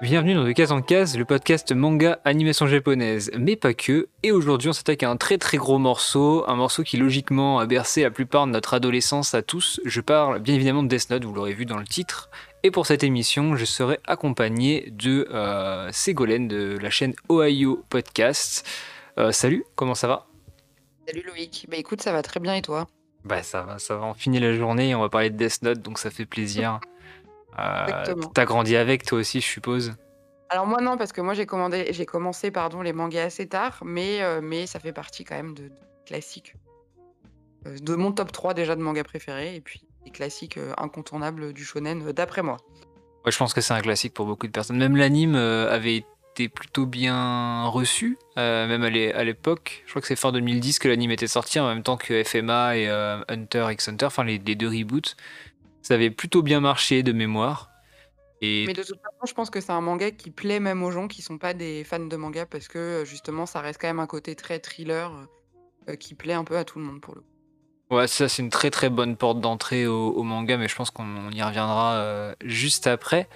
Bienvenue dans De Case en Case, le podcast manga animation japonaise, mais pas que. Et aujourd'hui, on s'attaque à un très très gros morceau, un morceau qui logiquement a bercé la plupart de notre adolescence à tous. Je parle bien évidemment de Death Note, vous l'aurez vu dans le titre. Et pour cette émission, je serai accompagné de euh, Ségolène de la chaîne Ohio Podcast. Euh, salut, comment ça va? Salut Loïc. Bah écoute, ça va très bien et toi? Bah ça va, ça va. On finit la journée et on va parler de Death Note, donc ça fait plaisir. Euh, T'as grandi avec toi aussi, je suppose Alors moi non, parce que moi j'ai commandé, j'ai commencé pardon les mangas assez tard, mais euh, mais ça fait partie quand même de, de classiques, euh, de mon top 3 déjà de mangas préférés, et puis des classiques incontournables du shonen d'après moi. Ouais, je pense que c'est un classique pour beaucoup de personnes. Même l'anime avait été plutôt bien reçu, même à l'époque. Je crois que c'est fin 2010 que l'anime était sorti en même temps que FMA et Hunter x Hunter, enfin les, les deux reboots. Ça avait plutôt bien marché de mémoire. Et... Mais de toute façon, je pense que c'est un manga qui plaît même aux gens qui sont pas des fans de manga parce que justement, ça reste quand même un côté très thriller euh, qui plaît un peu à tout le monde pour le coup. Ouais, ça c'est une très très bonne porte d'entrée au, manga, mais je pense qu'on y reviendra euh, juste après.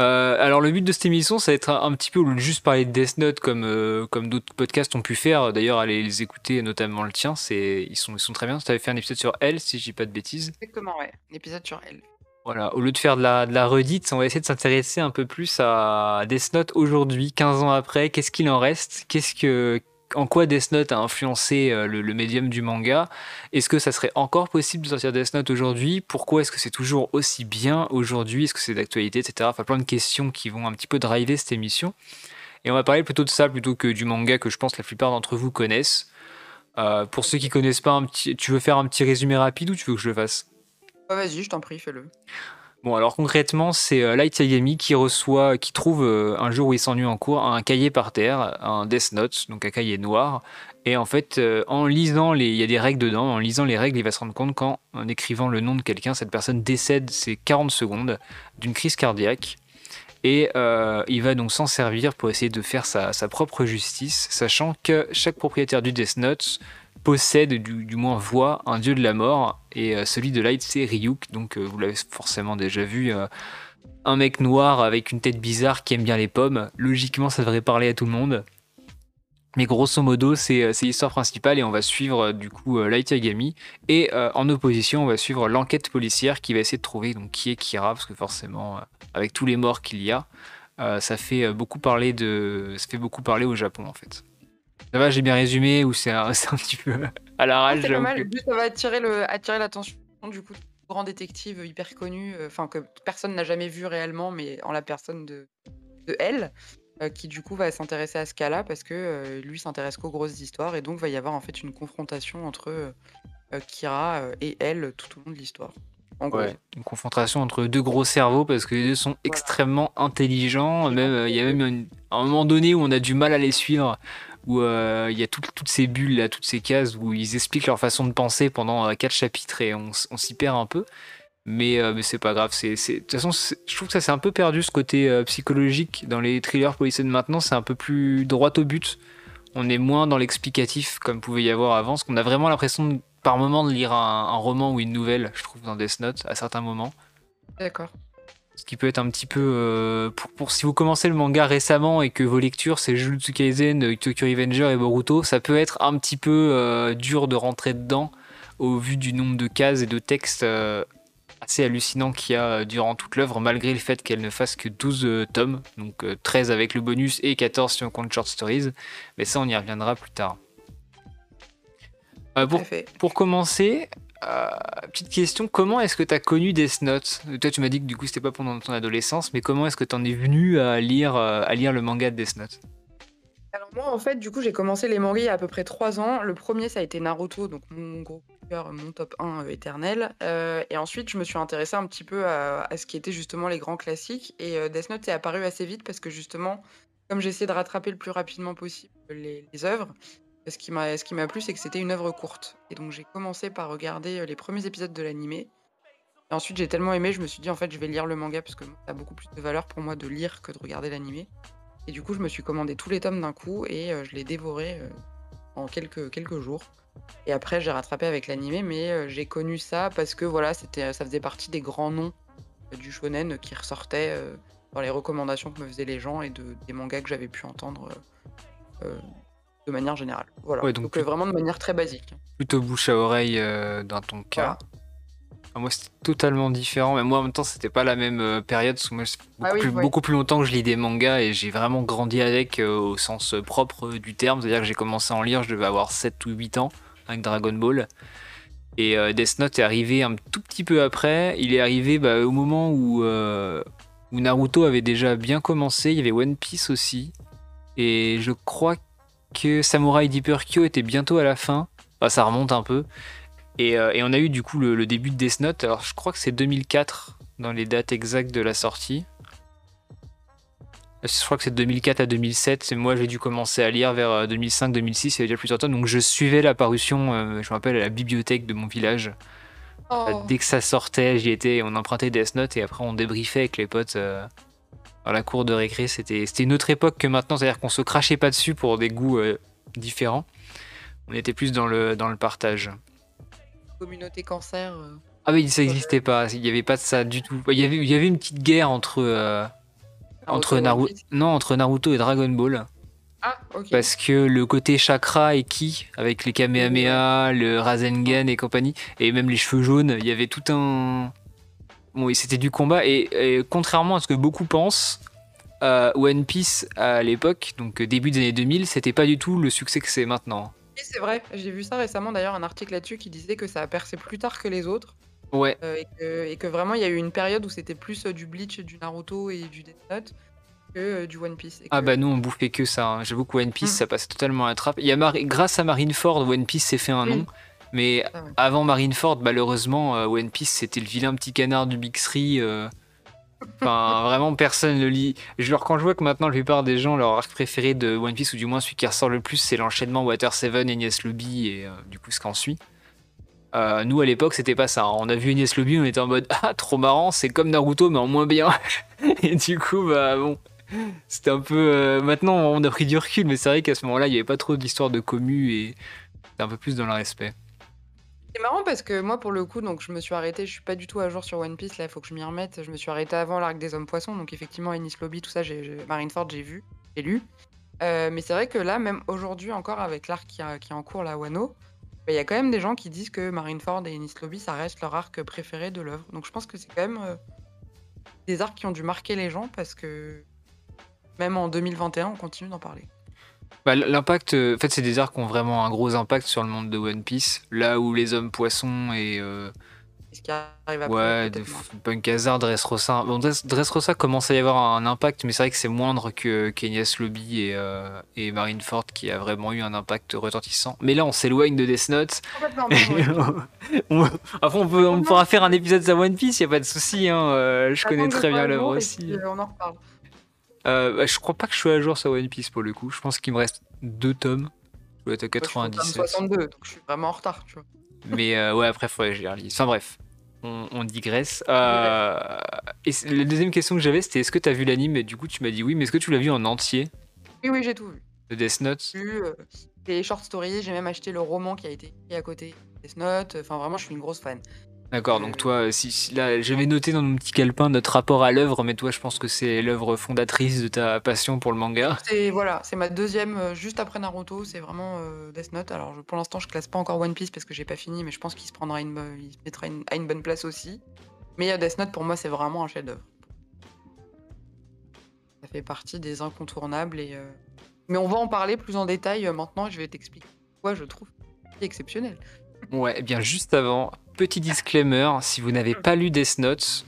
Euh, alors le but de cette émission, ça va être un, petit peu juste parler de Death Note comme, euh, comme d'autres podcasts ont pu faire. D'ailleurs, allez les écouter, notamment le tien, c'est, ils, sont, ils sont très bien. Tu avais fait un épisode sur elle, si je dis pas de bêtises. Exactement, ouais, un épisode sur elle. Voilà, au lieu de faire de la, de la redite, on va essayer de s'intéresser un peu plus à Death Note aujourd'hui, 15 ans après. Qu'est-ce qu'il en reste? Qu'est-ce que, en quoi Death Note a influencé euh, le, médium du manga? Est-ce que ça serait encore possible de sortir Death Note aujourd'hui? Pourquoi est-ce que c'est toujours aussi bien aujourd'hui? Est-ce que c'est d'actualité, etc. Enfin, plein de questions qui vont un petit peu driver cette émission. Et on va parler plutôt de ça plutôt que du manga que je pense la plupart d'entre vous connaissent. Euh, pour ceux qui connaissent pas, tu veux faire un petit résumé rapide ou tu veux que je le fasse? Vas-y, je t'en prie, fais-le. Bon, alors concrètement, c'est euh, Light Yagami qui reçoit, qui trouve euh, un jour où il s'ennuie en cours un cahier par terre, un Death Note, donc un cahier noir. Et en fait, euh, en lisant les, il y a des règles dedans. En lisant les règles, il va se rendre compte qu'en écrivant le nom de quelqu'un, cette personne décède ces 40 secondes d'une crise cardiaque. Et il va donc s'en servir pour essayer de faire sa, sa, propre justice, sachant que chaque propriétaire du Death Note possède, du, moins voit, un dieu de la mort. Et euh, celui de Light, c'est Ryuk. Donc euh, vous l'avez forcément déjà vu. Euh, un mec noir avec une tête bizarre qui aime bien les pommes. Logiquement, ça devrait parler à tout le monde. Mais grosso modo, c'est l'histoire principale et on va suivre du coup Light Yagami. Et en opposition, on va suivre l'enquête policière qui va essayer de trouver donc, qui est Kira, parce que forcément, avec tous les morts qu'il y a, ça fait beaucoup parler de, ça fait beaucoup parler au Japon en fait. Ça va, j'ai bien résumé ou c'est un, un, petit peu à l'arrache C'est pas mal. ça va attirer l'attention du coup grand détective hyper connu, euh, enfin que personne n'a jamais vu réellement, mais en la personne de, de elle, euh, qui du coup va s'intéresser à ce cas-là parce que euh, lui s'intéresse qu'aux grosses histoires et donc va y avoir en fait une confrontation entre Kira et elle tout au long de l'histoire. Ouais, une confrontation entre deux gros cerveaux parce que les deux sont extrêmement intelligents. Même il y a même un moment donné où on a du mal à les suivre où euh, il y a toutes ces bulles, là, toutes ces cases où ils expliquent leur façon de penser pendant euh, quatre chapitres et on, s'y perd un peu. Mais, euh, mais c'est pas grave. De toute façon, je trouve que ça s'est un peu perdu ce côté psychologique dans les thrillers policiers de maintenant. C'est un peu plus droit au but. On est moins dans l'explicatif comme pouvait y avoir avant. Parce qu'on a vraiment l'impression par moment de lire un, un, roman ou une nouvelle, je trouve, dans Death Note à certains moments. D'accord. Qui peut être un petit peu. Euh, pour, si vous commencez le manga récemment et que vos lectures c'est Jujutsu Kaisen, Tokyo Revenger et Boruto, ça peut être un petit peu euh, dur de rentrer dedans au vu du nombre de cases et de textes euh, assez hallucinants qu'il y a durant toute l'œuvre, malgré le fait qu'elle ne fasse que 12 tomes, donc 13 avec le bonus et 14 si on compte Short Stories. Mais ça, on y reviendra plus tard. pour, pour, commencer, euh, petite question, comment est-ce que tu as connu Death Note? Toi, tu m'as dit que du coup, c'était pas pendant ton adolescence, mais comment est-ce que tu en es venu à lire, euh, à lire le manga de Death Note? Alors, moi, en fait, du coup, j'ai commencé les mangas il y a à peu près 3 ans. Le premier, ça a été Naruto, donc mon gros cœur, mon top 1 euh, éternel. et ensuite, je me suis intéressée un petit peu à, ce qui était justement les grands classiques. Et Death Note est apparu assez vite parce que justement, comme j'ai essayé de rattraper le plus rapidement possible les, les œuvres, ce qui m'a ce m'a plu, c'est que c'était une œuvre courte. Et donc j'ai commencé par regarder, les premiers épisodes de l'animé. Et ensuite j'ai tellement aimé, je me suis dit: «En fait, je vais lire le manga» parce que ça a beaucoup plus de valeur pour moi de lire que de regarder l'animé. Et du coup, je me suis commandé tous les tomes d'un coup et je l'ai dévoré, en quelques jours. Et après j'ai rattrapé avec l'animé mais j'ai connu ça parce que voilà, c'était, ça faisait partie des grands noms, du shonen qui ressortaient, dans les recommandations que me faisaient les gens et de, des mangas que j'avais pu entendre euh, de manière générale. Voilà. Ouais, donc donc euh, vraiment de manière très basique. plutôt bouche à oreille euh, dans ton cas. Voilà. Ah, Moi, c'était totalement différent, mais moi, en même temps, c'était pas la même période, parce que moi, c'est beaucoup, Ah oui, plus, oui. beaucoup plus longtemps que je lis des mangas, et j'ai vraiment grandi avec, euh, au sens propre du terme, c'est-à-dire que j'ai commencé à en lire, je devais avoir 7 ou 8 ans, avec Dragon Ball, et euh, Death Note est arrivé un tout petit peu après, il est arrivé bah, au moment où, euh, où Naruto avait déjà bien commencé, il y avait One Piece aussi, et je crois que Samurai Deeper Kyo était bientôt à la fin, Enfin, ça remonte un peu, et, euh, et on a eu du coup le, le début de Death Note. Alors je crois que c'est 2004 dans les dates exactes de la sortie. Je crois que c'est 2004 à 2007. C'est moi j'ai dû commencer à lire vers 2005-2006. Il y avait déjà plusieurs temps. Donc je suivais la parution. euh, je me rappelle à la bibliothèque de mon village. Oh, Dès que ça sortait, j'y étais. On empruntait Death Note et après on débriefait avec les potes. euh, dans la cour de récré, c'était une autre époque que maintenant, c'est-à-dire qu'on se crachait pas dessus pour des goûts euh, différents. On était plus dans le, dans le partage. communauté cancer. euh, Ah oui, ça n'existait pas. Il n'y avait pas de ça du tout. Il y avait, il y avait une petite guerre entre euh, entre non, entre Naruto et Dragon Ball, Ah, ok. parce que le côté chakra et ki, avec les Kamehameha, le Rasengan et compagnie, et même les cheveux jaunes, il y avait tout un. C'était du combat. Et, et contrairement à ce que beaucoup pensent, euh, One Piece à l'époque, donc début des années 2000, c'était pas du tout le succès que c'est maintenant. Oui, c'est vrai. J'ai vu ça récemment d'ailleurs, un article là-dessus qui disait que ça a percé plus tard que les autres. Ouais. euh, et, que, et que vraiment il y a eu une période où c'était plus euh, du Bleach, du Naruto et du Death Note que euh, du One Piece. Et Ah que- bah nous on bouffait que ça. hein. J'avoue que One Piece Mm. ça passait totalement à la trappe. Il y a Mar- grâce à Marineford, One Piece s'est fait un nom. Mais Ah ouais. avant Marineford, malheureusement, euh, One Piece c'était le vilain petit canard du Big Three. euh. Enfin, vraiment personne le lit. Genre quand je vois que maintenant la plupart des gens leur arc préféré de One Piece ou du moins celui qui ressort le plus, c'est l'enchaînement Water 7, Enies Lobby et euh, du coup ce qu'en suit. Euh, nous à l'époque c'était pas ça. hein. On a vu Enies Lobby, on était en mode ah trop marrant, c'est comme Naruto mais en moins bien. et du coup bah bon. C'était un peu. euh, maintenant, on a pris du recul, mais c'est vrai qu'à ce moment-là, il n'y avait pas trop d'histoire de commu et c'était un peu plus dans le respect. C'est marrant parce que moi, pour le coup, donc je me suis arrêtée, je suis pas du tout à jour sur One Piece, là, il faut que je m'y remette. Je me suis arrêtée avant l'arc des hommes poissons, donc effectivement, Ennis Lobby, tout ça, j'ai, Marineford, j'ai vu, j'ai lu. Euh, mais c'est vrai que là, même aujourd'hui encore, avec l'arc qui est en cours, la Wano, bah, il y a quand même des gens qui disent que Marineford et Ennis Lobby, ça reste leur arc préféré de l'œuvre. Donc je pense que c'est quand même euh, des arcs qui ont dû marquer les gens parce que même en 2021, on continue d'en parler. Bah, l'impact, euh, en fait, c'est des arcs qui ont vraiment un gros impact sur le monde de One Piece. Là où les hommes poissons et euh, Et ce qui arrive après, ouais. Punk Hazard, Dressrosa. Bon, Dress- Dressrosa commence à y avoir un impact, mais c'est vrai que c'est moindre que Kenyas Lobby et, euh, et Marineford qui a vraiment eu un impact retentissant. Mais là, on s'éloigne de Death Note. On, après, on, peut, on pourra faire un épisode de One Piece, y a pas de souci. Hein, euh, je connais très bien à l'œuvre aussi. euh, on en reparle. Euh, bah, je crois pas que je suis à jour sur One Piece pour le coup. Je pense qu'il me reste deux tomes. Je dois être à Moi, je suis au tome 97. 62, donc je suis vraiment en retard, tu vois. Mais euh, ouais, après, faudrait que je les relise. Enfin bref, on, on digresse. Euh, et la deuxième question que j'avais, c'était est-ce que tu as vu l'anime? Et du coup, tu m'as dit oui, mais est-ce que tu l'as vu en entier? Oui, oui, j'ai tout vu. de Death Note? J'ai lu euh, les short stories, j'ai même acheté le roman qui a été écrit à côté. Death Note, enfin vraiment, je suis une grosse fan. D'accord, donc toi, euh, si, si- là, j'avais noté dans mon petit calepin notre rapport à l'œuvre, mais toi, je pense que c'est l'œuvre fondatrice de ta passion pour le manga. C'est voilà, c'est ma deuxième, euh, juste après Naruto, c'est vraiment euh, Death Note. Alors je- pour l'instant, je classe pas encore One Piece parce que j'ai pas fini, mais je pense qu'il se prendra une, bo- il se mettra une- à une bonne place aussi. Mais euh, Death Note pour moi, c'est vraiment un chef-d'œuvre. Ça fait partie des incontournables et. euh, Mais on va en parler plus en détail euh, maintenant. et Je vais t'expliquer pourquoi je trouve exceptionnel. Ouais, eh bien juste avant, petit disclaimer, si vous n'avez pas lu Death Note,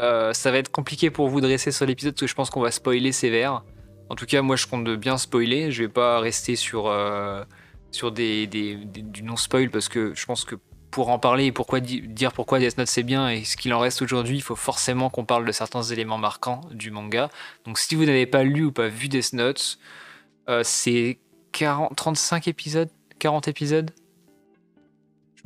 euh, ça va être compliqué pour vous de rester sur l'épisode parce que je pense qu'on va spoiler sévère. En tout cas, moi je compte bien spoiler, je vais pas rester sur, euh, sur des, du non-spoil parce que je pense que pour en parler et pourquoi di- dire pourquoi Death Note c'est bien et ce qu'il en reste aujourd'hui, il faut forcément qu'on parle de certains éléments marquants du manga. Donc si vous n'avez pas lu ou pas vu Death Note, euh, c'est 40 35 épisodes 40 épisodes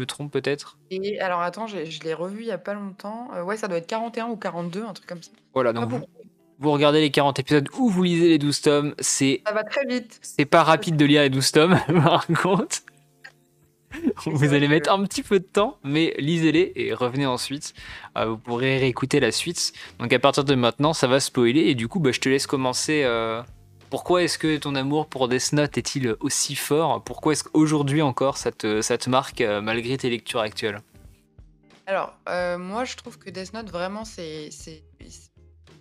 me trompe peut-être Et alors attends, je l'ai revu il y a pas longtemps. Euh, ouais, ça doit être 41 ou 42, un truc comme ça. Voilà, donc vous, beaucoup. vous regardez les 40 épisodes ou vous lisez les 12 tomes, c'est Ça va très vite. c'est pas rapide de lire les 12 tomes, par contre. vous allez mettre un petit peu de temps, mais lisez-les et revenez ensuite. Euh, vous pourrez réécouter la suite. Donc à partir de maintenant, ça va spoiler et du coup, bah, je te laisse commencer. Euh, pourquoi est-ce que ton amour pour Death Note est-il aussi fort? Pourquoi est-ce qu'aujourd'hui encore ça te, marque euh, malgré tes lectures actuelles? Alors, moi je trouve que Death Note vraiment c'est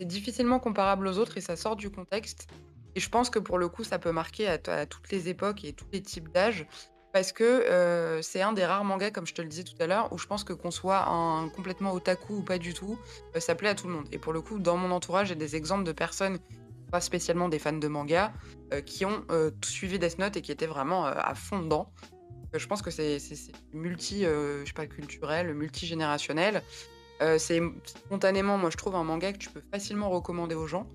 difficilement comparable aux autres et ça sort du contexte. Et je pense que pour le coup, ça peut marquer à, toutes les époques et tous les types d'âges. Parce que, c'est un des rares mangas, comme je te le disais tout à l'heure, où je pense que qu'on soit un complètement otaku ou pas du tout, ça plaît à tout le monde. Et pour le coup, dans mon entourage, j'ai des exemples de personnes, pas spécialement des fans de manga, qui ont, suivi Death Note et qui étaient vraiment, à fond dedans. je pense que c'est multi, je sais pas, culturel, multigénérationnel. c'est spontanément, moi, je trouve un manga que tu peux facilement recommander aux gens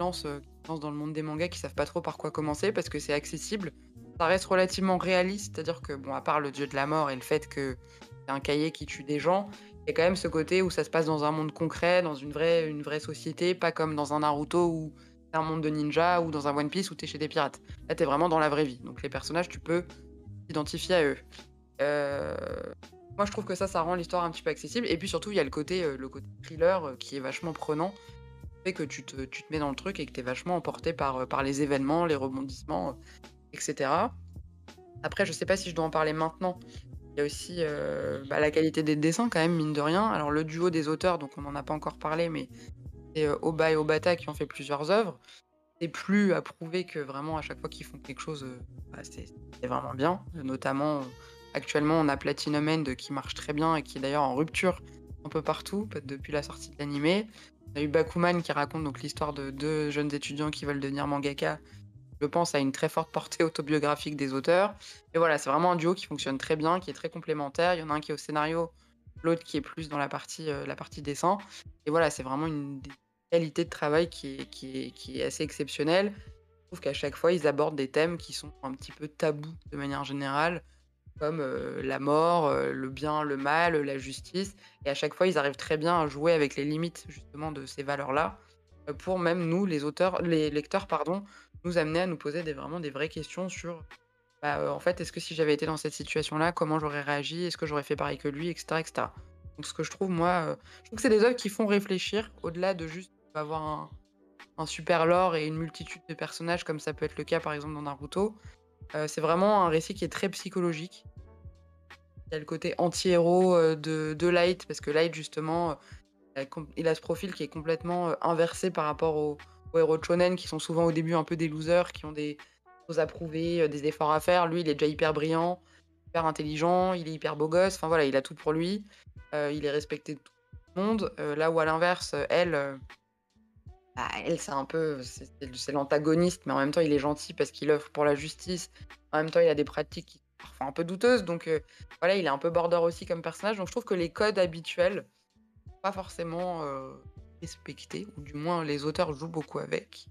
qui dans le monde des mangas, qui savent pas trop par quoi commencer parce que c'est accessible. Ça reste relativement réaliste, c'est-à-dire que, bon, à part le dieu de la mort et le fait que c'est un cahier qui tue des gens, il y a quand même ce côté où ça se passe dans un monde concret, dans une vraie, société, pas comme dans un Naruto c'est un monde de ninja ou dans un One Piece où t'es chez des pirates. Là, t'es vraiment dans la vraie vie. Donc les personnages, tu peux t'identifier à eux. Euh, moi, je trouve que ça, ça rend l'histoire un petit peu accessible. Et puis surtout, il y a le côté, euh, le côté thriller euh, qui est vachement prenant. Fait que tu te, tu mets dans le truc et que t'es vachement emporté par les événements, les rebondissements etc. Après, je sais pas si je dois en parler maintenant. Il y a aussi euh, bah, la qualité des dessins, quand même, mine de rien. Alors, le duo des auteurs, donc on n'en a pas encore parlé, mais c'est euh, Oba et Obata qui ont fait plusieurs œuvres. C'est plus à prouver que vraiment, à chaque fois qu'ils font quelque chose, euh, bah, c'est vraiment bien. Notamment, actuellement, on a Platinum End qui marche très bien et qui est d'ailleurs en rupture un peu partout, depuis la sortie de l'animé. On a eu Bakuman qui raconte donc l'histoire de deux jeunes étudiants qui veulent devenir mangaka je pense, à une très forte portée autobiographique des auteurs. Et voilà, c'est vraiment un duo qui fonctionne très bien, qui est très complémentaire. Il y en a un qui est au scénario, l'autre qui est plus dans la partie, euh, la partie dessin. Et voilà, c'est vraiment une qualité de travail qui est, qui est, assez exceptionnelle. Je trouve qu'à chaque fois, ils abordent des thèmes qui sont un petit peu tabous de manière générale, comme euh, la mort, euh, le bien, le mal, la justice. Et à chaque fois, ils arrivent très bien à jouer avec les limites justement de ces valeurs-là, pour même nous, les auteurs, les lecteurs, pardon, nous amener à nous poser des, vraiment des vraies questions sur, bah, euh, en fait, est-ce que si j'avais été dans cette situation-là, comment j'aurais réagi Est-ce que j'aurais fait pareil que lui, etc., etc. Donc, ce que je trouve, moi, euh, je trouve que c'est des œuvres qui font réfléchir au-delà de juste avoir un, super lore et une multitude de personnages, comme ça peut être le cas par exemple dans Naruto. Euh, c'est vraiment un récit qui est très psychologique. Il y a le côté anti-héros de, de, Light, parce que Light, justement, il a ce profil qui est complètement inversé par rapport au, héros de shonen qui sont souvent au début un peu des losers, qui ont des choses à prouver, euh, des efforts à faire. Lui, il est déjà hyper brillant, hyper intelligent, il est hyper beau gosse. Enfin voilà, il a tout pour lui. Euh, il est respecté de tout le monde. Euh, là où à l'inverse, elle, bah, elle c'est un peu, c'est l'antagoniste, mais en même temps, il est gentil parce qu'il œuvre pour la justice. En même temps, il a des pratiques parfois un peu douteuses. Donc voilà, il est un peu border aussi comme personnage. Donc je trouve que les codes habituels, pas forcément respecté, ou du moins les auteurs jouent beaucoup avec.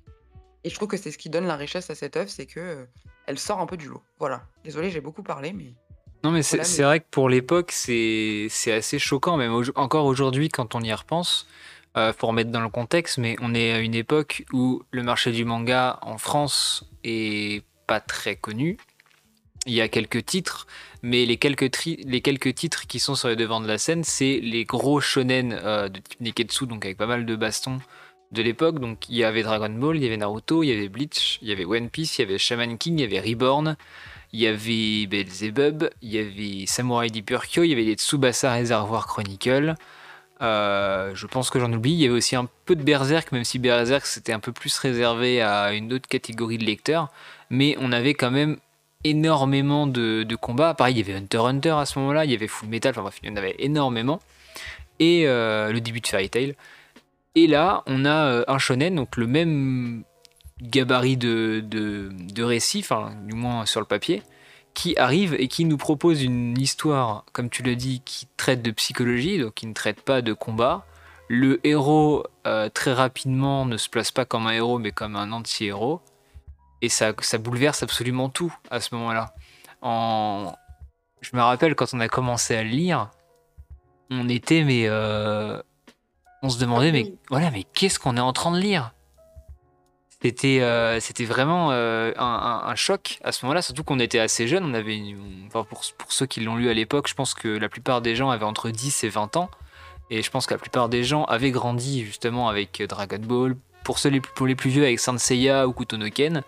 Et je trouve que c'est ce qui donne la richesse à cette œuvre, c'est que euh, elle sort un peu du lot. Voilà. Désolé, j'ai beaucoup parlé, mais. Non, mais c'est vrai que pour l'époque, c'est assez choquant, même encore aujourd'hui, quand on y repense. Euh, faut remettre dans le contexte, mais on est à une époque où le marché du manga en France est pas très connu. Il y a quelques titres, mais les quelques, les quelques titres qui sont sur les devants de la scène, c'est les gros shonen euh, de type Neketsu, donc avec pas mal de bastons de l'époque. Donc il y avait Dragon Ball, il y avait Naruto, il y avait Bleach, il y avait One Piece, il y avait Shaman King, il y avait Reborn, il y avait Beelzebub, il y avait Samurai Deeper il y avait les Tsubasa Reservoir Chronicle. Euh, je pense que j'en oublie. Il y avait aussi un peu de Berserk, même si Berserk c'était un peu plus réservé à une autre catégorie de lecteurs. Mais on avait quand même énormément de, combats. Pareil, il y avait Hunter Hunter à ce moment-là, il y avait Full Metal, enfin bref, il y en avait énormément. Et euh, le début de Fairy Tail. Et là, on a euh, un shonen, donc le même gabarit de, de, récit, enfin, du moins sur le papier, qui arrive et qui nous propose une histoire, comme tu l'as dit, qui traite de psychologie, donc qui ne traite pas de combat. Le héros, euh, très rapidement, ne se place pas comme un héros, mais comme un anti-héros et ça, ça bouleverse absolument tout à ce moment-là. En... Je me rappelle quand on a commencé à le lire, on était mais euh, on se demandait mais voilà mais qu'est-ce qu'on est en train de lire? C'était euh, c'était vraiment euh, un, un- un choc à ce moment-là, surtout qu'on était assez jeunes. On avait, enfin, pour, pour ceux qui l'ont lu à l'époque, je pense que la plupart des gens avaient entre 10 et 20 ans. Et je pense que la plupart des gens avaient grandi justement avec Dragon Ball. Pour, ceux les, plus- pour les plus vieux, avec Saint Seiya ou Kutonoken.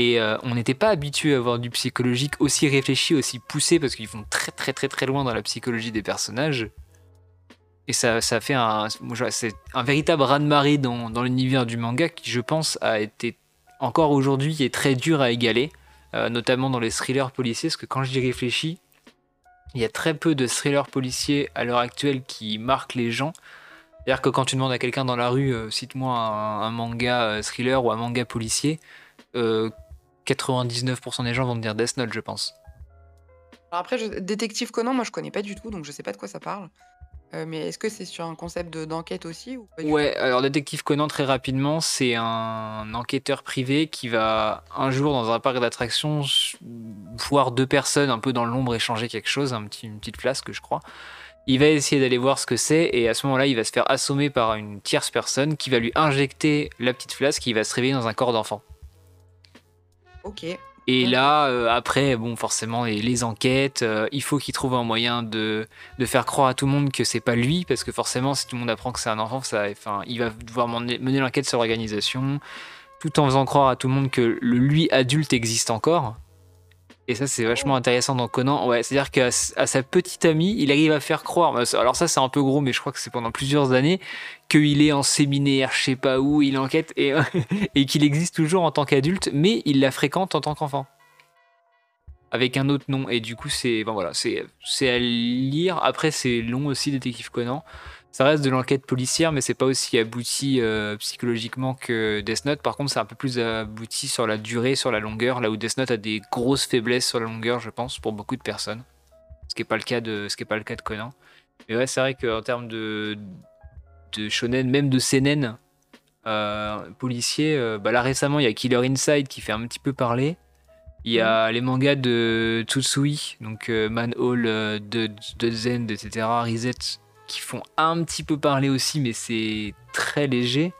Et euh, on n'était pas habitué à avoir du psychologique aussi réfléchi, aussi poussé, parce qu'ils vont très très très très loin dans la psychologie des personnages. Et ça, ça fait un, c'est un véritable raz-de-marée dans, dans l'univers du manga qui, je pense, a été encore aujourd'hui est très dur à égaler, euh, notamment dans les thrillers policiers, parce que quand j'y réfléchis, il y a très peu de thrillers policiers à l'heure actuelle qui marquent les gens. C'est-à-dire que quand tu demandes à quelqu'un dans la rue, euh, cite-moi un, un manga thriller ou un manga policier, euh, 99% des gens vont te dire Death Note, je pense. Alors après, je- Détective Conan, moi je connais pas du tout, donc je sais pas de quoi ça parle. Euh, mais est-ce que c'est sur un concept de- d'enquête aussi ou Ouais, alors Détective Conan, très rapidement, c'est un enquêteur privé qui va un jour dans un parc d'attractions voir deux personnes un peu dans l'ombre échanger quelque chose, un petit, une petite flasque, je crois. Il va essayer d'aller voir ce que c'est et à ce moment-là, il va se faire assommer par une tierce personne qui va lui injecter la petite flasque et il va se réveiller dans un corps d'enfant. Ok. Et là, euh, après, bon, forcément, les, les enquêtes, euh, il faut qu'il trouve un moyen de, de faire croire à tout le monde que c'est pas lui, parce que forcément, si tout le monde apprend que c'est un enfant, ça, enfin, il va devoir mener, mener l'enquête sur l'organisation, tout en faisant croire à tout le monde que le lui adulte existe encore. Et ça, c'est vachement intéressant dans Conan. Ouais, c'est-à-dire qu'à sa petite amie, il arrive à faire croire. Alors ça, c'est un peu gros, mais je crois que c'est pendant plusieurs années qu'il est en séminaire, je sais pas où, il enquête et, qu'il existe toujours en tant qu'adulte, mais il la fréquente en tant qu'enfant avec un autre nom et du coup c'est voilà c'est à lire après c'est long aussi détective Conan ça reste de l'enquête policière mais c'est pas aussi abouti euh, psychologiquement que Death Note. Par contre c'est un peu plus abouti sur la durée sur la longueur là où Death Note a des grosses faiblesses sur la longueur je pense pour beaucoup de personnes. Ce qui est pas le cas de ce qui est pas le cas de Conan. Mais ouais c'est vrai qu'en termes de de shonen même de seinen euh, policier euh, bah là récemment il y a Killer Inside qui fait un petit peu parler. Il y a les mangas de Tsutsui, donc euh, Manhole, de, de Zen, etc., Reset, qui font un petit peu parler aussi, mais c'est très léger.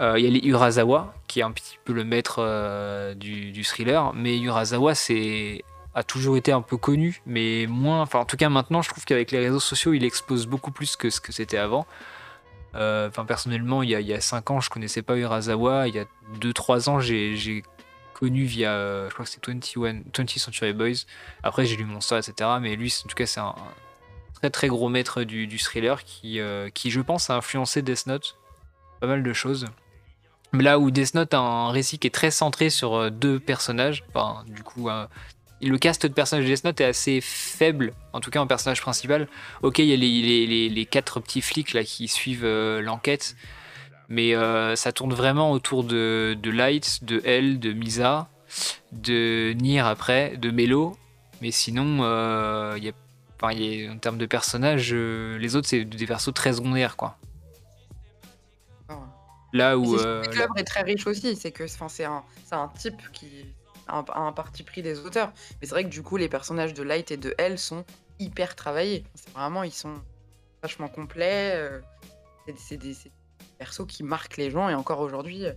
Euh, Il y a les Urasawa, qui est un petit peu le maître euh, du, thriller, mais Urasawa c'est a toujours été un peu connu, mais moins. Enfin, en tout cas, maintenant, je trouve qu'avec les réseaux sociaux, il expose beaucoup plus que ce que c'était avant. Euh, Enfin, personnellement, il y, a, il y a 5 ans, je connaissais pas Urasawa. Il y a 2-3 ans, j'ai connu via, je crois que 21, 20 Century Boys. Après, j'ai lu Monster, etc. Mais lui, en tout cas, c'est un très très gros maître du, du thriller qui, euh, qui, je pense, a influencé Death Note. Pas mal de choses. Là où Death Note a un récit qui est très centré sur euh, deux personnages, enfin, du coup, euh, le cast de personnages de Death Note est assez faible, en tout cas en personnage principal. Ok, il y a les, les, les, quatre petits flics là qui suivent l'enquête, mais ça tourne vraiment autour de, de Light, de Elle, de Misa, de Nier après, de Melo. Mais sinon, il a, enfin, il en termes de personnages, euh, les autres c'est des persos très secondaires quoi. D'accord. Là où c'est euh, l'œuvre est très riche aussi, c'est que enfin, c'est un, c'est un type qui a un, a un parti pris des auteurs. Mais c'est vrai que du coup, les personnages de Light et de Elle sont hyper travaillés. C'est vraiment, ils sont vachement complets. euh, c'est des, des persos qui marquent les gens. Et encore aujourd'hui, euh,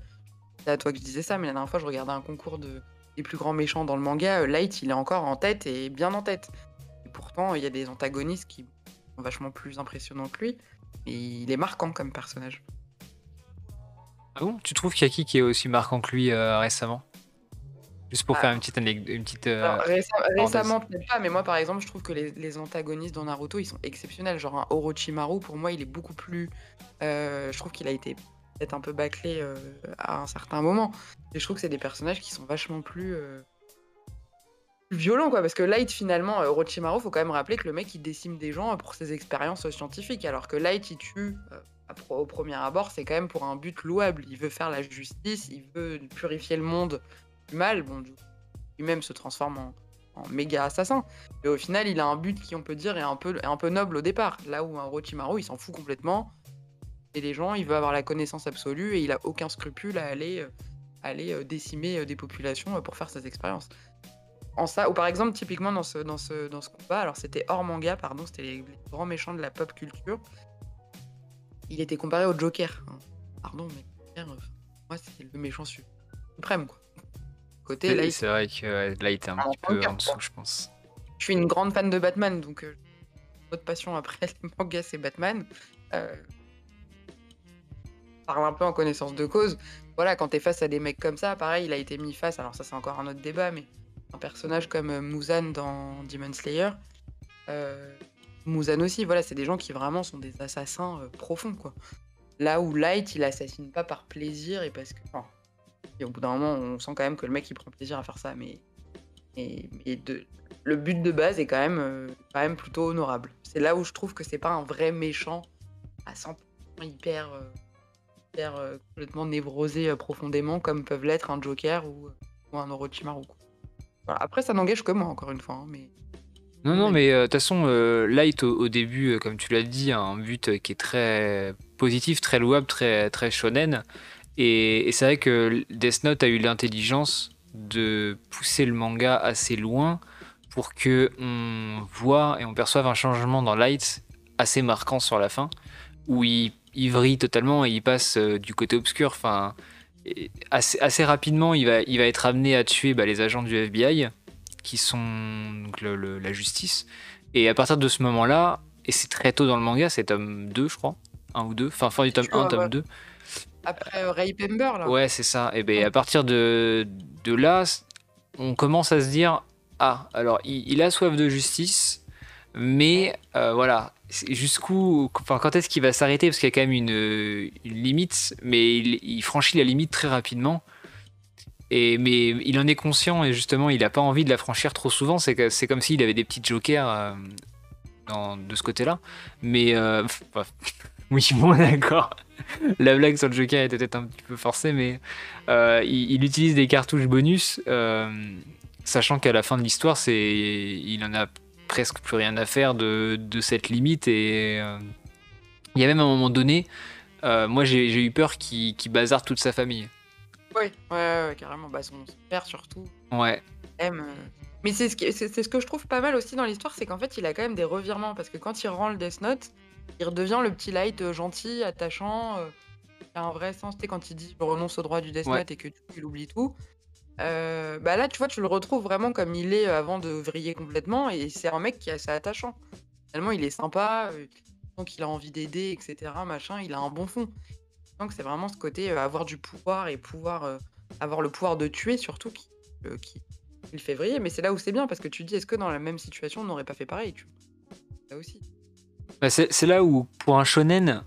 c'est à toi que je disais ça, mais la dernière fois, je regardais un concours de, des plus grands méchants dans le manga. Light, il est encore en tête et bien en tête. Pourtant, il y a des antagonistes qui sont vachement plus impressionnants que lui. Et il est marquant comme personnage. Ah bon? Tu trouves qu'il y a qui qui est aussi marquant que lui euh, récemment? Juste pour Ah. faire une petite anecdote, une petite. euh, Alors, récem- parenthèse. récemment, peut-être pas, mais moi, par exemple, je trouve que les, les antagonistes dans Naruto, ils sont exceptionnels. Genre, un Orochimaru, pour moi, il est beaucoup plus. euh, je trouve qu'il a été peut-être un peu bâclé à un certain moment. Et je trouve que c'est des personnages qui sont vachement plus. Violents, quoi. Parce que Light, finalement, euh, faut quand même rappeler que le mec, il décime des gens pour ses expériences scientifiques. Alors que Light, il tue. euh, au premier abord, c'est quand même pour un but louable. Il veut faire la justice, il veut purifier le monde du mal. Bon, lui-même se transforme en, méga assassin. Mais au final, il a un but qui, on peut dire, est un peu, un peu noble au départ. Là où un Orochimaru, il s'en fout complètement. Et les gens, il veut avoir la connaissance absolue et il a aucun scrupule à aller, euh, aller euh, décimer des populations pour faire ses expériences. En ça, ou par exemple, typiquement dans ce, dans ce, dans ce combat, alors c'était hors manga, pardon, c'était les, les grands méchants de la pop culture. Il était comparé au Joker. hein. Pardon, mais Joker, euh, moi, c'est le méchant suprême, quoi. Côté Light. C'est vrai que Light est un petit peu en dessous, je pense. Je suis une grande fan de Batman, donc euh, autre passion après les mangas, c'est Batman. Euh, parle un peu en connaissance de cause. Voilà, quand t'es face à des mecs comme ça, pareil, il a été mis face, alors ça c'est encore un autre débat, mais un personnage comme euh, Muzan dans Demon Slayer, euh, Muzan aussi, voilà, c'est des gens qui vraiment sont des assassins euh, profonds, quoi. Là où Light, il assassine pas par plaisir et parce que. et au bout d'un moment, on sent quand même que le mec il prend plaisir à faire ça, mais. Et, le but de base est quand même, plutôt honorable. C'est là où je trouve que c'est pas un vrai méchant à 100% hyper, hyper complètement névrosé profondément comme peuvent l'être un Joker ou, un Orochimaru. Après, ça n'engage que moi, encore une fois, hein, mais. Non, non, mais de toute façon, Light au, début, comme tu l'as dit, a un but qui est très positif, très louable, très, très shonen. Et, c'est vrai que Death Note a eu l'intelligence de pousser le manga assez loin pour que on voit et on perçoive un changement dans Light assez marquant sur la fin, où il, il vrille totalement et il passe du côté obscur. Enfin, assez, assez rapidement, il va, il va être amené à tuer bah, les agents du FBI qui sont la justice. Et à partir de ce moment-là, et c'est très tôt dans le manga, c'est tome 2, je crois, un ou deux, enfin fin du tome 1, tome 2. Après euh, Ray Pember, là. Ouais, c'est ça. Et ben à partir de, de là, on commence à se dire ah, alors il, a soif de justice, mais euh, voilà, jusqu'où, enfin quand est-ce qu'il va s'arrêter? Parce qu'il y a quand même une, limite, mais il, il, franchit la limite très rapidement mais il en est conscient et justement, il n'a pas envie de la franchir trop souvent. C'est, c'est comme s'il avait des petits jokers euh, de ce côté-là. Mais euh, oui, bon, d'accord. La blague sur le joker était peut-être un petit peu forcée, mais euh, il, utilise des cartouches bonus, sachant qu'à la fin de l'histoire, c'est, il en a presque plus rien à faire de, cette limite. Et il y a même un moment donné, moi j'ai, eu peur qu'il, qu'il bazarde toute sa famille. Oui, ouais, carrément. Bah, son père surtout Ouais. aime. Euh. Mais c'est ce, ce que je trouve pas mal aussi dans l'histoire, c'est qu'en fait, il a quand même des revirements. Parce que quand il rend le Death Note, il redevient le petit light euh, gentil, attachant, euh, qui a un vrai sens. Tu sais, quand il dit je renonce au droit du Death Note et que tu il oublie tout. Bah là, tu vois, tu le retrouves vraiment comme il est avant de vriller complètement. Et c'est un mec qui est assez attachant. Tellement il est sympa, donc il a envie d'aider, etc. Machin, il a un bon fond. Donc c'est vraiment ce côté avoir du pouvoir et pouvoir avoir le pouvoir de tuer surtout qui, qui, le fait vriller. Mais c'est là où c'est bien parce que tu dis est-ce que dans la même situation on n'aurait pas fait pareil tu... Là aussi. Bah, c'est là où pour un shonen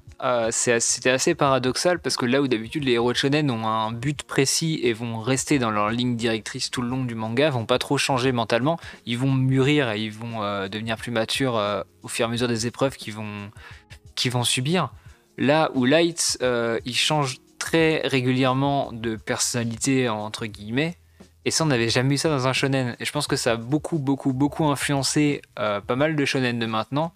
c'était assez paradoxal parce que là où d'habitude les héros de shonen ont un but précis et vont rester dans leur ligne directrice tout le long du manga, vont pas trop changer mentalement, ils vont mûrir et ils vont devenir plus matures au fur et à mesure des épreuves qu'ils vont, subir. Là où Light, euh, il change très régulièrement de personnalité, entre guillemets. Et ça, on n'avait jamais eu ça dans un shonen. Et je pense que ça a beaucoup, beaucoup, beaucoup influencé euh, pas mal de shonen de maintenant.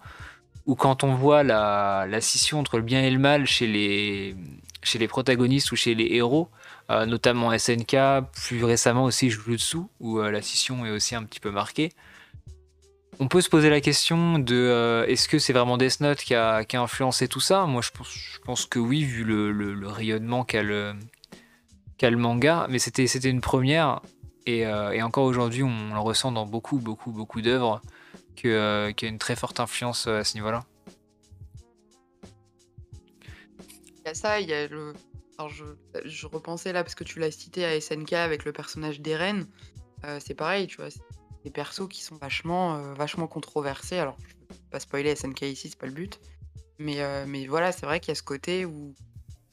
Où quand on voit la, scission entre le bien et le mal chez les, chez les protagonistes ou chez les héros, euh, notamment SNK, plus récemment aussi Jujutsu, où la scission est aussi un petit peu marquée. On peut se poser la question de euh, est-ce que c'est vraiment Death Note qui a, influencé tout ça? Moi, je pense, que oui, vu le, rayonnement qu'a le, manga, mais c'était une première. Euh, et, encore aujourd'hui, on le ressent dans beaucoup, beaucoup, beaucoup d'œuvres euh, qu'il y a une très forte influence à ce niveau-là. Il y a ça, il y a le. je, repensais là parce que tu l'as cité à SNK avec le personnage d'Eren. c'est pareil, tu vois des persos qui sont vachement, euh, vachement controversés. Alors, je ne vais pas spoiler SNK ici, c'est pas le but. Mais, euh, mais voilà, c'est vrai qu'il y a ce côté où.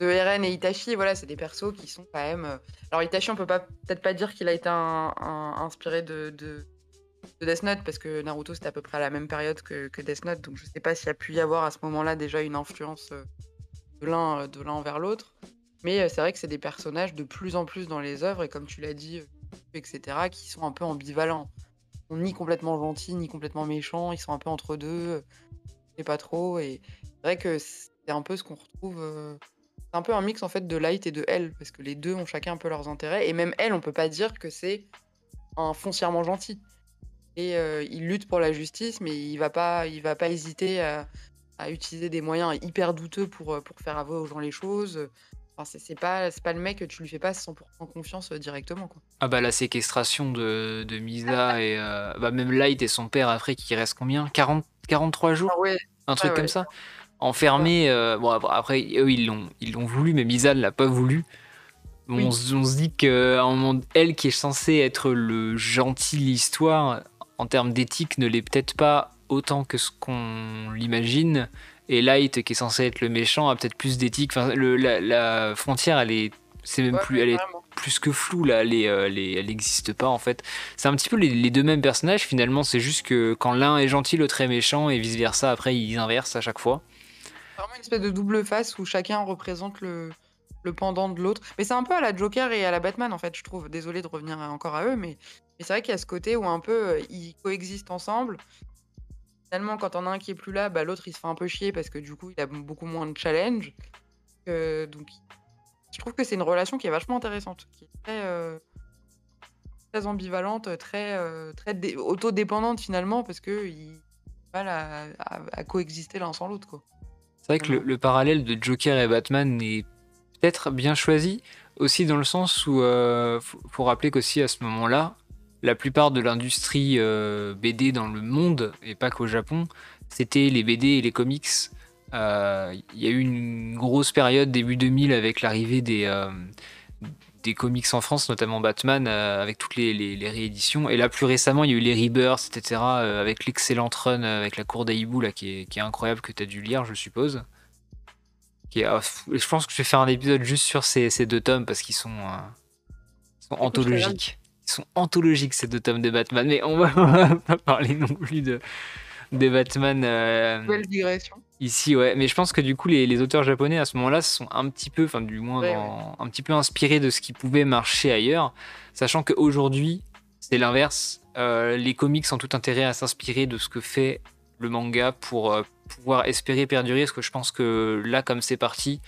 De Eren et Itachi, voilà, c'est des persos qui sont quand même. Euh, alors, Itachi, on peut pas peut-être pas dire qu'il a été inspiré de, Death Note, parce que Naruto, c'était à peu près à la même période que, Death Note. Donc, je sais pas s'il y a pu y avoir à ce moment-là déjà une influence de l'un de l'un envers l'autre. Mais c'est vrai que c'est des personnages de plus en plus dans les œuvres, et comme tu l'as dit, etc., qui sont un peu ambivalents ni complètement gentils, ni complètement méchants. Ils sont un peu entre deux. Je pas trop. Et c'est vrai que c'est un peu ce qu'on retrouve. Euh, c'est un peu un mix en fait de Light et de Elle, parce que les deux ont chacun un peu leurs intérêts. Et même Elle, on peut pas dire que c'est un foncièrement gentil. Et euh, il lutte pour la justice, mais il va pas, il va pas hésiter à, utiliser des moyens hyper douteux pour, euh, pour faire avouer aux gens les choses. c'est pas pas le mec, tu lui fais pas 100 confiance, directement, quoi. Ah bah, la séquestration de de Misa et bah, même Light et son père après qui reste combien? 40 43 jours? Ah ouais, Un truc comme ça? Enfermé, bon après eux ils l'ont ils l'ont voulu, mais Misa ne l'a pas voulu. On se dit qu'à un moment elle qui est censée être le gentil de l'histoire, en termes d'éthique, ne l'est peut-être pas autant que ce qu'on l'imagine. Et Light, qui est censé être le méchant, a peut-être plus d'éthique. Enfin, la, frontière, elle est, c'est même plus, elle est plus que floue là. Elle, elle, n'existe pas en fait. C'est un petit peu les, deux mêmes personnages finalement. C'est juste que quand l'un est gentil, l'autre est méchant et vice versa. Après, ils inversent à chaque fois. C'est vraiment une espèce de double face où chacun représente le, le pendant de l'autre. Mais c'est un peu à la Joker et à la Batman en fait, je trouve. Désolé de revenir encore à eux, mais, mais c'est vrai qu'il y a ce côté où un peu euh, ils coexistent ensemble finalement, quand on a un qui est plus là, bah, l'autre il se fait un peu chier parce que du coup il a beaucoup moins de challenge. donc je trouve que c'est une relation qui est vachement intéressante, qui est très, euh, ambivalente, très, euh, très autodépendante finalement parce qu'ils ont mal à, coexister l'un sans l'autre. C'est vrai que le, parallèle de Joker et Batman est peut-être bien choisi aussi dans le sens où il euh, faut rappeler qu'aussi à ce moment-là, la plupart de l'industrie euh, BD dans le monde, et pas qu'au Japon, c'était les BD et les comics. Euh, il y a eu une grosse période début 2000 avec l'arrivée des, euh, des comics en France, notamment Batman, avec toutes les, rééditions. Et là, plus récemment, il y a eu les Rebirths, etc., avec l'excellent run avec la cour d'Aïbou, là, qui est, incroyable, que tu as dû lire, je suppose. Qui je pense que je vais faire un épisode juste sur ces, deux tomes, parce qu'ils sont, sont anthologiques sont anthologiques ces deux tomes de Batman, mais on va, pas parler non plus de des Batman. Euh, digression. Ici, ouais, mais je pense que du coup, les, auteurs japonais à ce moment-là sont un petit peu, enfin, du moins, un petit peu inspirés de ce qui pouvait marcher ailleurs, sachant qu'aujourd'hui, c'est l'inverse. Euh, les comics ont tout intérêt à s'inspirer de ce que fait le manga pour euh, pouvoir espérer perdurer, parce que je pense que là, comme c'est parti,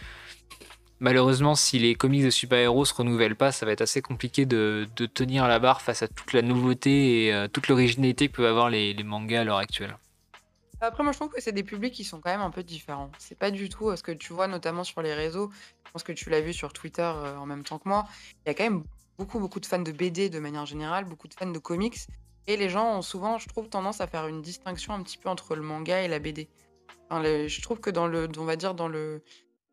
malheureusement, si les comics de super-héros se renouvellent pas, ça va être assez compliqué de, tenir la barre face à toute la nouveauté et euh, toute l'originalité que peuvent avoir les, mangas à l'heure actuelle. Après, moi, je trouve que c'est des publics qui sont quand même un peu différents. C'est pas du tout ce que tu vois, notamment sur les réseaux. Je pense que tu l'as vu sur Twitter euh, en même temps que moi. Il y a quand même beaucoup, beaucoup de fans de BD de manière générale, beaucoup de fans de comics. Et les gens ont souvent, je trouve, tendance à faire une distinction un petit peu entre le manga et la BD. je trouve que dans le, on va dire, dans le,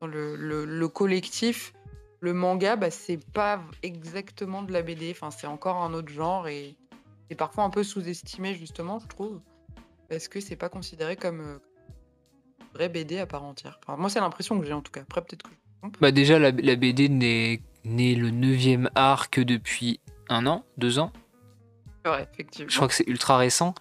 dans le, collectif, le manga, bah, c'est pas exactement de la BD. Enfin, c'est encore un autre genre et c'est parfois un peu sous-estimé, justement, je trouve. Parce que c'est pas considéré comme euh, vraie BD à part entière. Enfin, moi, c'est l'impression que j'ai en tout cas. Après, peut-être que je Bah, déjà, la, BD n'est le 9 art que depuis un an, deux ans. Ouais, effectivement. Je crois que c'est ultra récent.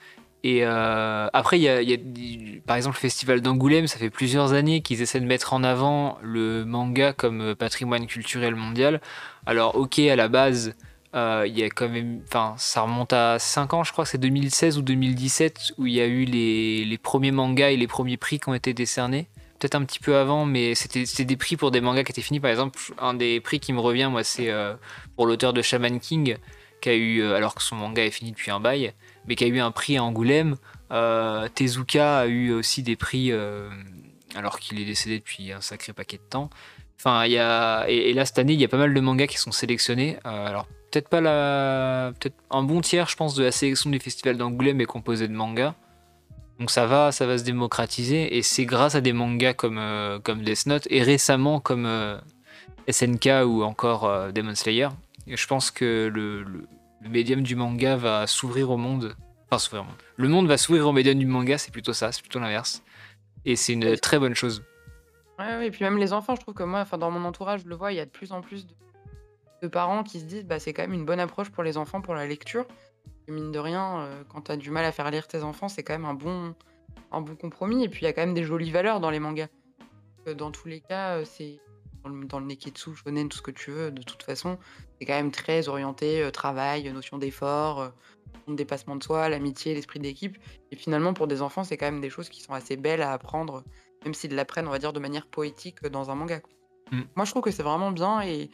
Et euh, après, il y a, par exemple le festival d'Angoulême, ça fait plusieurs années qu'ils essaient de mettre en avant le manga comme patrimoine culturel mondial. Alors, ok, à la base, euh, y a quand même, enfin, ça remonte à 5 ans, je crois que c'est 2016 ou 2017 où il y a eu les, premiers mangas et les premiers prix qui ont été décernés. Peut-être un petit peu avant, mais c'était des prix pour des mangas qui étaient finis. Par exemple, un des prix qui me revient, moi, c'est euh, pour l'auteur de Shaman King, qui eu, alors que son manga est fini depuis un bail, mais qui a eu un prix à Angoulême. Euh, Tezuka a eu aussi des prix euh, alors qu'il est décédé depuis un sacré paquet de temps. Enfin, y a et, là cette année, il y a pas mal de mangas qui sont sélectionnés. Euh, alors peut-être pas la, peut-être un bon tiers, je pense, de la sélection du festival d'Angoulême est composé de mangas. Donc ça va, ça va se démocratiser et c'est grâce à des mangas comme comme Death Note et récemment comme SNK ou encore Demon Slayer. Et je pense que le, le médium du manga va s'ouvrir au monde. Enfin, s'ouvrir au monde. Le monde va s'ouvrir au médium du manga, c'est plutôt ça, c'est plutôt l'inverse. Et c'est une très bonne chose. Ouais, et puis même les enfants, je trouve que moi, enfin, dans mon entourage, je le vois, il y a de plus en plus de, parents qui se disent bah, c'est quand même une bonne approche pour les enfants pour la lecture. Et mine de rien, euh, quand tu as du mal à faire lire tes enfants, c'est quand même un bon, un bon compromis. Et puis il y a quand même des jolies valeurs dans les mangas. Euh, dans tous les cas, euh, c'est dans le, neketsu, shonen, tout ce que tu veux, de toute façon, c'est quand même très orienté euh, travail, notion d'effort, euh, dépassement de soi, l'amitié, l'esprit d'équipe. Et finalement, pour des enfants, c'est quand même des choses qui sont assez belles à apprendre, même s'ils l'apprennent, on va dire, de manière poétique euh, dans un manga. Mmh. Moi, je trouve que c'est vraiment bien et,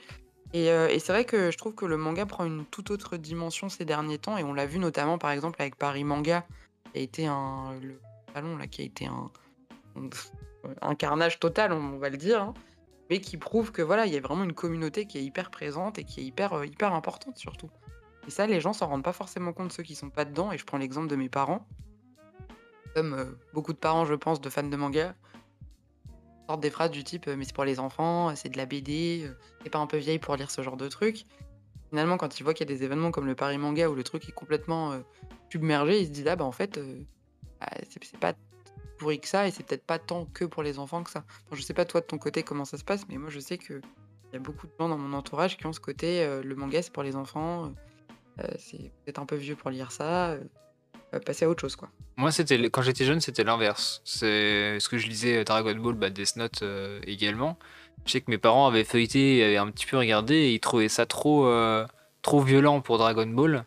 et, c'est vrai que je trouve que le manga prend une toute autre dimension ces derniers temps et on l'a vu notamment, par exemple, avec Paris Manga, qui a été un le salon là, qui a été un, un carnage total, on va le dire. Hein. Mais qui prouve que voilà, il y a vraiment une communauté qui est hyper présente et qui est hyper, heu, hyper importante surtout. Et ça, les gens s'en rendent pas forcément compte, ceux qui sont pas dedans et je prends l'exemple de mes parents. Comme, heu, beaucoup de parents, je pense, de fans de manga, sortent des phrases du type, heu: «Mais c'est pour les enfants, c'est de la BD, tu pas un peu vieille pour lire ce genre de truc?» Finalement, quand ils voient qu'il y a des événements comme le Paris Manga où le truc est complètement, heu, submergé, ils se disent: «Ah bah, en fait, bah, c'est pas pourri que ça et c'est peut-être pas tant que pour les enfants que ça». Je sais pas toi de ton côté comment ça se passe, mais moi je sais qu'il y a beaucoup de gens dans mon entourage qui ont ce côté, heu, le manga c'est pour les enfants, heu c'est peut-être un peu vieux pour lire ça, heu, passer à autre chose, quoi. Moi, c'était quand j'étais jeune, c'était l'inverse. C'est ce que je lisais Dragon Ball, bah, Death Note, également. Je sais que mes parents avaient feuilleté, avaient un petit peu regardé et ils trouvaient ça trop, trop violent pour Dragon Ball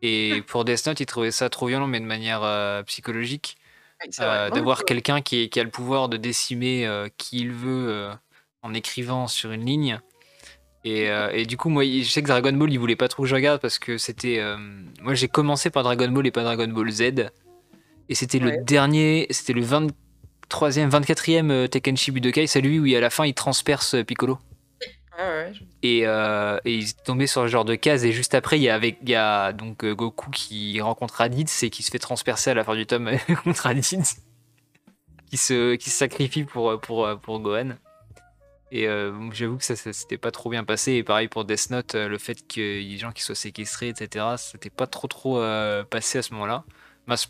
et pour Death Note, ils trouvaient ça trop violent, mais de manière, psychologique. Oui, c'est vrai. Heu, Non, de mais voir quelqu'un qui qui a le pouvoir de décimer, heu, qui il veut, heu, en écrivant sur une ligne. Et heu et du coup, moi, je sais que Dragon Ball, ils voulaient pas trop que je regarde parce que c'était, moi, j'ai commencé par Dragon Ball et pas Dragon Ball Z. Et c'était le dernier, c'était le 23e, 24e, heu, Tenkaichi Budokai, celui où à la fin, il transperce, Piccolo Je et heu et ils tombés sur ce genre de case et juste après, il y a donc heu, Goku qui rencontre Raditz et qui se fait transpercer à la fin du tome contre Raditz, qui se qui sacrifie pour, pour, pour Gohan et heu, j'avoue que ça ça s'était pas trop bien passé et pareil pour Death Note, heu, le fait qu'il y ait des gens qui soient séquestrés et cetera, c'était pas trop, trop, passé à ce moment-là.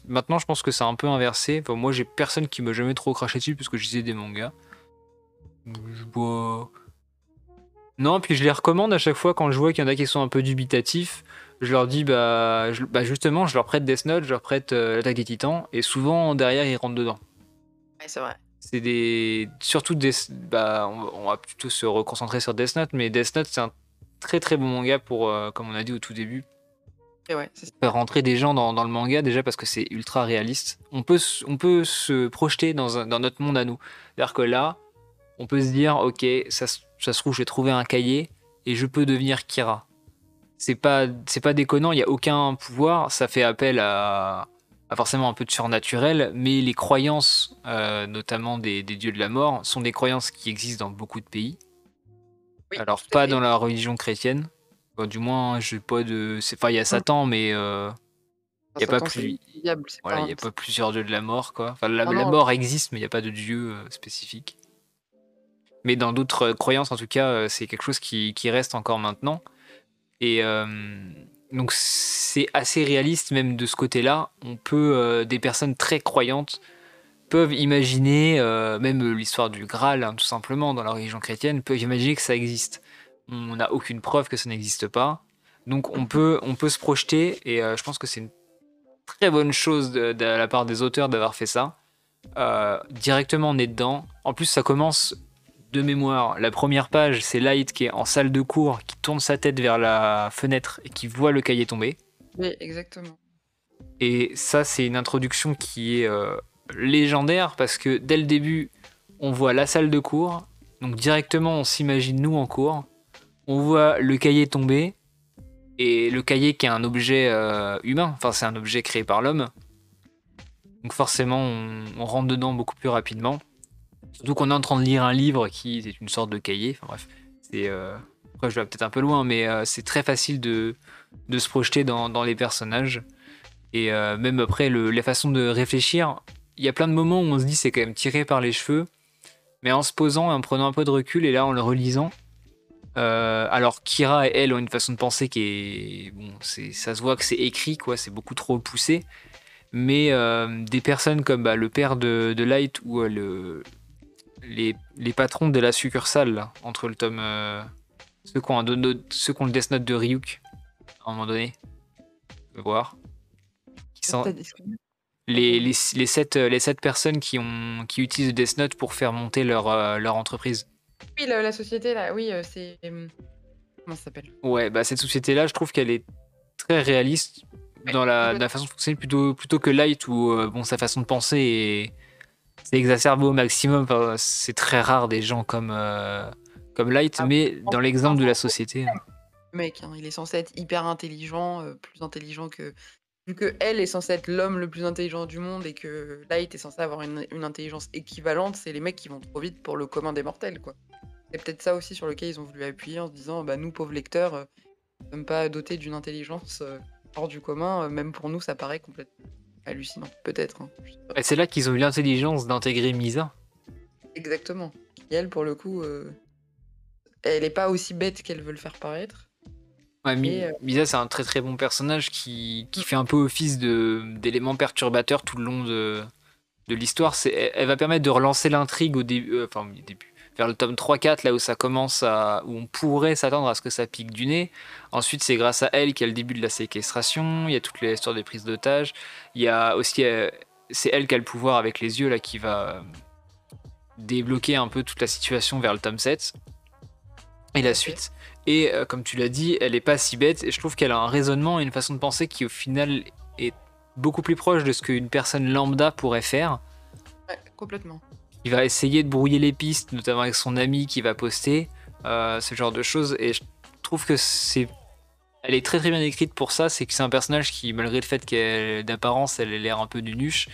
Maintenant, je pense que c'est un peu inversé. Enfin, moi, j'ai personne qui m'a jamais trop craché dessus parce que je lisais des mangas. Je bois non, puis je les recommande à chaque fois quand je vois qu'il y en a qui sont un peu dubitatifs. Je leur dis, bah, je- bah justement, je leur prête Death Note, je leur prête euh, l'Attaque des Titans, et souvent derrière ils rentrent dedans. ouais, c'est vrai. C'est des. Surtout Death. Bah, on, on va plutôt se reconcentrer sur Death Note, mais Death Note c'est un très très bon manga pour, euh, comme on a dit au tout début, Et ouais, c'est faire rentrer des gens dans, dans le manga déjà parce que c'est ultra réaliste. On peut, se- on peut se projeter dans, un- dans notre monde à nous. C'est-à-dire que là, on peut se dire, ok, ça, se- ça se trouve, je vais trouver un cahier et je peux devenir Kira. C'est pas, c'est pas déconnant, il n'y a aucun pouvoir, ça fait appel à, à forcément un peu de surnaturel, mais les croyances, euh, notamment des, des dieux de la mort, sont des croyances qui existent dans beaucoup de pays. Oui, Alors, pas fait. dans la religion chrétienne. Bon, du moins, j'ai pas de. Enfin, il y a Satan, mais euh, il y a pas plus. Voilà, pas n'y a pas plusieurs dieux de la mort, quoi. Enfin, la, mort existe, mais il n'y a pas de dieu euh, spécifique. Mais dans d'autres euh, croyances, en tout cas, euh, c'est quelque chose qui, qui reste encore maintenant. Et euh, donc, c'est assez réaliste, même de ce côté-là. On peut, des personnes très croyantes peuvent imaginer, même l'histoire du Graal, hein, tout simplement, dans la religion chrétienne, peuvent imaginer que ça existe. On n'a aucune preuve que ça n'existe pas. Donc, on peut, on peut se projeter, et je pense que c'est une très bonne chose de, de la part des auteurs d'avoir fait ça. Directement, on est dedans. En plus, ça commence de mémoire. La première page, c'est Light qui est en salle de cours, qui tourne sa tête vers la fenêtre et qui voit le cahier tomber. Oui, exactement. Et ça, c'est une introduction qui est euh, légendaire parce que dès le début, on voit la salle de cours. Donc directement, on s'imagine nous en cours. On voit le cahier tomber. Et le cahier qui est un objet euh, humain. Enfin, c'est un objet créé par l'homme. Donc forcément, on, on rentre dedans beaucoup plus rapidement. Surtout qu'on est en train de lire un livre qui est une sorte de cahier. Enfin bref, c'est... Euh... Après, je vais peut-être un peu loin, mais euh, c'est très facile de, de se projeter dans, les personnages. Et euh, même après, le, la façon de réfléchir, il y a plein de moments où on se dit c'est quand même tiré par les cheveux, mais en se posant et en prenant un peu de recul, et là en le relisant, alors Kira et elle ont une façon de penser qui est. Bon, c'est, ça se voit que c'est écrit, quoi, c'est beaucoup trop poussé, mais des personnes comme bah, le père de, Light ou le, les, les patrons de la succursale, là, entre le tome. euh, ceux, qui ont un ceux qui ont le Death Note de Ryuk, à un moment donné, on peut voir. Qui sont, les, les, les, sept, euh, les sept personnes qui, ont, qui utilisent Death Note pour faire monter leur, euh, leur entreprise. Oui, la, la société, là, oui, euh, c'est. euh, Comment ça s'appelle? Ouais, bah cette société-là, je trouve qu'elle est très réaliste dans la, façon de fonctionner plutôt, plutôt que Light où euh, bon, sa façon de penser est c'est exacerbé au maximum. C'est très rare des gens comme, euh, comme Light, Ah, mais dans l'exemple de la société. Le mec, hein, il est censé être hyper intelligent, euh, plus intelligent que. Vu que elle est censée être l'homme le plus intelligent du monde et que Light est censé avoir une, une intelligence équivalente, c'est les mecs qui vont trop vite pour le commun des mortels, quoi. c'est peut-être ça aussi sur lequel ils ont voulu appuyer en se disant bah nous pauvres lecteurs, euh, nous ne sommes pas dotés d'une intelligence hors du commun, même pour nous ça paraît complètement hallucinant, peut-être. hein. Et c'est là qu'ils ont eu l'intelligence d'intégrer Misa. Exactement. Et elle pour le coup, euh, elle est pas aussi bête qu'elle veut le faire paraître. Ouais, Mi- euh, Misa, c'est un très très bon personnage qui, qui fait un peu office d'élément perturbateur tout le long de, de l'histoire. Elle, elle va permettre de relancer l'intrigue au début, euh, enfin au début, vers le tome 3-4, là où ça commence à. où on pourrait s'attendre à ce que ça pique du nez. Ensuite, c'est grâce à elle qu'il y a le début de la séquestration, il y a toute l'histoire des prises d'otages. Il y a aussi. euh, c'est elle qui a le pouvoir avec les yeux, là, qui va euh, débloquer un peu toute la situation vers le tome 7 et la suite. Et euh, comme tu l'as dit, elle est pas si bête. Et je trouve qu'elle a un raisonnement et une façon de penser qui, au final, est beaucoup plus proche de ce qu'une personne lambda pourrait faire. ouais, complètement. Il va essayer de brouiller les pistes, notamment avec son ami qui va poster, euh, ce genre de choses. Et je trouve que c'est. Elle est très très bien écrite pour ça. C'est que c'est un personnage qui, malgré le fait qu'elle d'apparence, elle ait l'air un peu nunuche.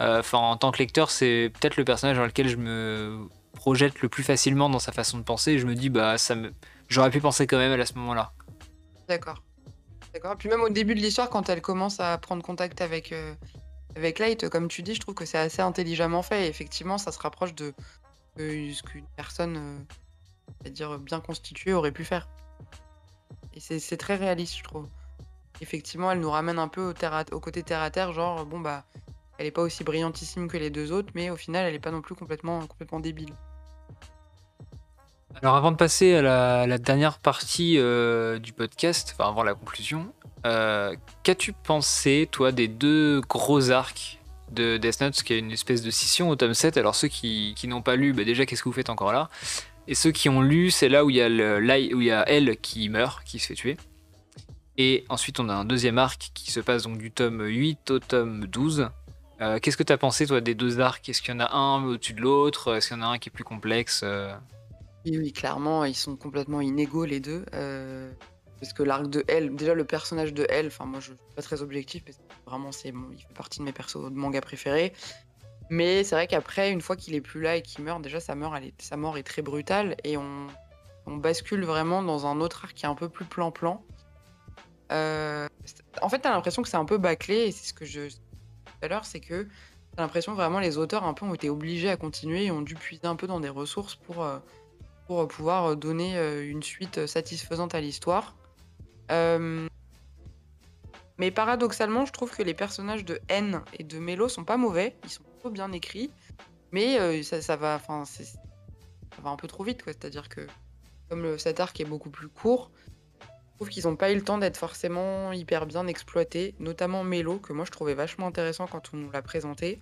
euh, Enfin, en tant que lecteur, c'est peut-être le personnage dans lequel je me projette le plus facilement dans sa façon de penser. Je me dis, bah, ça me. J'aurais pu penser quand même à ce moment-là. D'accord. D'accord. Puis même au début de l'histoire, quand elle commence à prendre contact avec, euh, avec Light, comme tu dis, je trouve que c'est assez intelligemment fait. Effectivement, ça se rapproche de, ce qu'une personne, euh, c'est-à-dire bien constituée, aurait pu faire. Et c'est très réaliste, je trouve. Effectivement, elle nous ramène un peu au, côté terre à terre, genre, bon, bah, elle est pas aussi brillantissime que les deux autres, mais au final, elle est pas non plus complètement débile. Alors avant de passer à la, dernière partie euh, du podcast, enfin avant la conclusion, euh, qu'as-tu pensé, toi, des deux gros arcs de Death Note, qui est une espèce de scission au tome 7 Alors ceux qui, qui n'ont pas lu, bah, déjà qu'est-ce que vous faites encore là? Et ceux qui ont lu, c'est là où il y a elle qui meurt, qui se fait tuer. Et ensuite on a un deuxième arc qui se passe donc du tome 8 au tome 12. Euh, Qu'est-ce que tu as pensé toi des deux arcs? Est-ce qu'il y en a un au-dessus de l'autre? Est-ce qu'il y en a un qui est plus complexe Oui, clairement, ils sont complètement inégaux les deux. euh, parce que l'arc de Elle, déjà le personnage de Elle, enfin moi je suis pas très objectif parce que vraiment c'est il fait partie de mes persos de manga préférés. Mais c'est vrai qu'après, une fois qu'il est plus là et qu'il meurt, déjà sa mort, est, sa mort est très brutale et on, bascule vraiment dans un autre arc qui est un peu plus plan-plan. Euh, en fait, t'as l'impression que c'est un peu bâclé et c'est ce que je tout à l'heure, c'est que t'as l'impression vraiment les auteurs un peu ont été obligés à continuer et ont dû puiser un peu dans des ressources pour euh, pour pouvoir donner euh, une suite satisfaisante à l'histoire. Euh, Mais paradoxalement, je trouve que les personnages de N et de Melo sont pas mauvais, ils sont plutôt bien écrits, mais euh, ça, va, enfin, ça va un peu trop vite. C'est-à-dire que comme cet arc est beaucoup plus court, je trouve qu'ils n'ont pas eu le temps d'être forcément hyper bien exploités, notamment Melo, que moi je trouvais vachement intéressant quand on nous l'a présenté.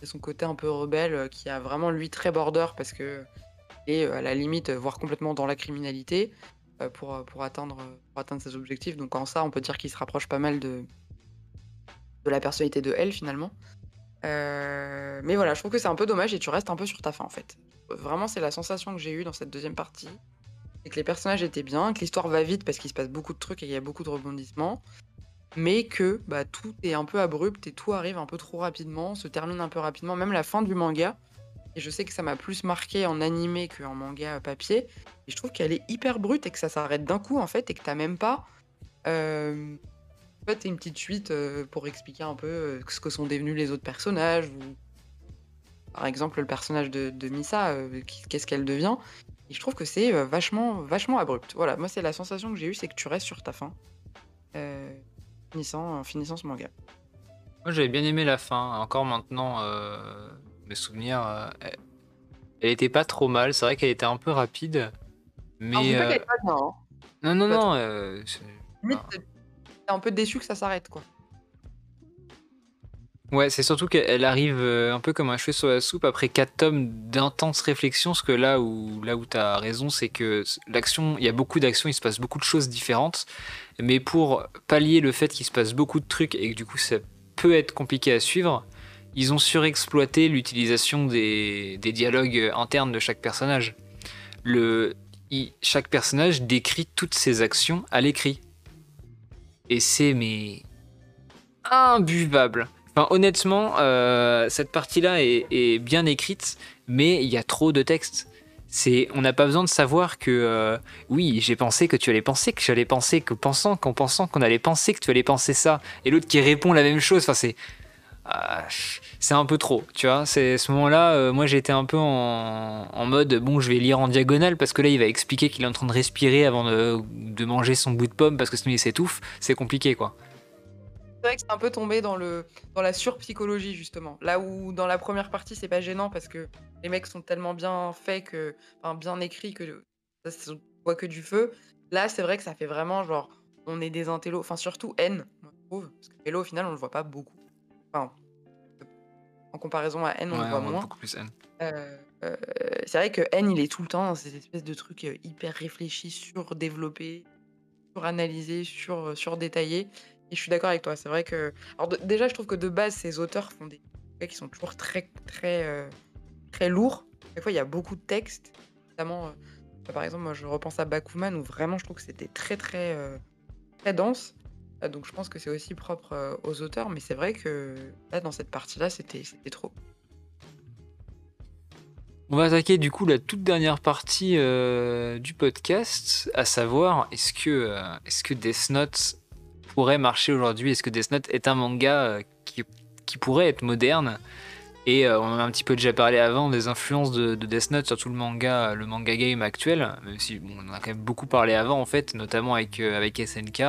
C'est son côté un peu rebelle euh, qui a vraiment lui très border parce que et à la limite, euh, voire complètement dans la criminalité euh, pour, euh, pour, atteindre, euh, atteindre ses objectifs. Donc en ça, on peut dire qu'il se rapproche pas mal de, de la personnalité de elle finalement. Euh, mais voilà, je trouve que c'est un peu dommage et tu restes un peu sur ta fin en fait. Vraiment, c'est la sensation que j'ai eue dans cette deuxième partie. C'est que les personnages étaient bien, que l'histoire va vite parce qu'il se passe beaucoup de trucs et il y a beaucoup de rebondissements. Mais que bah, tout est un peu abrupt et tout arrive un peu trop rapidement, se termine un peu rapidement. Même la fin du manga, et je sais que ça m'a plus marqué en animé qu'en manga papier. Et je trouve qu'elle est hyper brute et que ça s'arrête d'un coup en fait et que t'as même pas. Euh... En fait, une petite suite euh, pour expliquer un peu euh, ce que sont devenus les autres personnages. Par exemple, le personnage de, de Misa, euh, qu'est-ce qu'elle devient. Et je trouve que c'est vachement, vachement abrupt. Voilà, moi, c'est la sensation que j'ai eue, c'est que tu restes sur ta fin. Finissant, ce manga. Moi, j'avais bien aimé la fin. Encore maintenant, mes souvenirs, euh, elle, était pas trop mal. C'est vrai qu'elle était un peu rapide, mais euh, pas hein. non, non, non. euh, Limite, t'es un peu déçu que ça s'arrête, quoi. Ouais, c'est surtout qu'elle arrive un peu comme un cheveu sur la soupe après quatre tomes d'intense réflexion. Parce que là où là où t'as raison, c'est que l'action, il y a beaucoup d'actions, il se passe beaucoup de choses différentes. Mais pour pallier le fait qu'il se passe beaucoup de trucs et que du coup ça peut être compliqué à suivre, ils ont surexploité l'utilisation des, dialogues internes de chaque personnage. Chaque personnage décrit toutes ses actions à l'écrit. Et c'est mais imbuvable. Honnêtement, euh, cette partie-là est, bien écrite, mais il y a trop de texte. On n'a pas besoin de savoir que euh, oui, j'ai pensé que tu allais penser, que j'allais penser, que pensant, qu'en pensant qu'on allait penser que tu allais penser ça, et l'autre qui répond la même chose. Enfin, c'est c'est un peu trop, tu vois. C'est ce moment-là, euh, moi j'étais un peu en, mode bon, je vais lire en diagonale parce que là il va expliquer qu'il est en train de respirer avant de, de manger son bout de pomme parce que sinon il s'étouffe. C'est compliqué, quoi. C'est vrai que c'est un peu tombé dans, le, dans la surpsychologie, justement. Là où dans la première partie, c'est pas gênant parce que les mecs sont tellement bien faits, que, enfin, bien écrits que ça se voit que du feu. Là, c'est vrai que ça fait vraiment genre, on est des intellos. Enfin, surtout N, je trouve. Parce que Hello, au final, on le voit pas beaucoup. Enfin, en comparaison à N, on le voit moins. Beaucoup plus N. Euh, euh, c'est vrai que N, il est tout le temps dans ces espèces de trucs euh, hyper réfléchis, surdéveloppés, suranalysés, sur, surdétaillés. Et je suis d'accord avec toi. C'est vrai que. Alors, déjà, je trouve que de base, ces auteurs font des trucs qui sont toujours très, très, euh, très lourds. Des fois, il y a beaucoup de textes. Notamment, par exemple, moi, je repense à Bakuman où vraiment, je trouve que c'était très, très, très dense. Donc, je pense que c'est aussi propre aux auteurs. Mais c'est vrai que là, dans cette partie-là, c'était trop. On va attaquer du coup la toute dernière partie du podcast, à savoir est-ce que, est-ce que Death Note pourrait marcher aujourd'hui? Est-ce que Death Note est un manga euh, qui, qui pourrait être moderne? Et euh, on en a un petit peu déjà parlé avant des influences de, Death Note sur tout le manga, le manga game actuel, même si on en a quand même beaucoup parlé avant en fait, notamment avec, euh, avec SNK.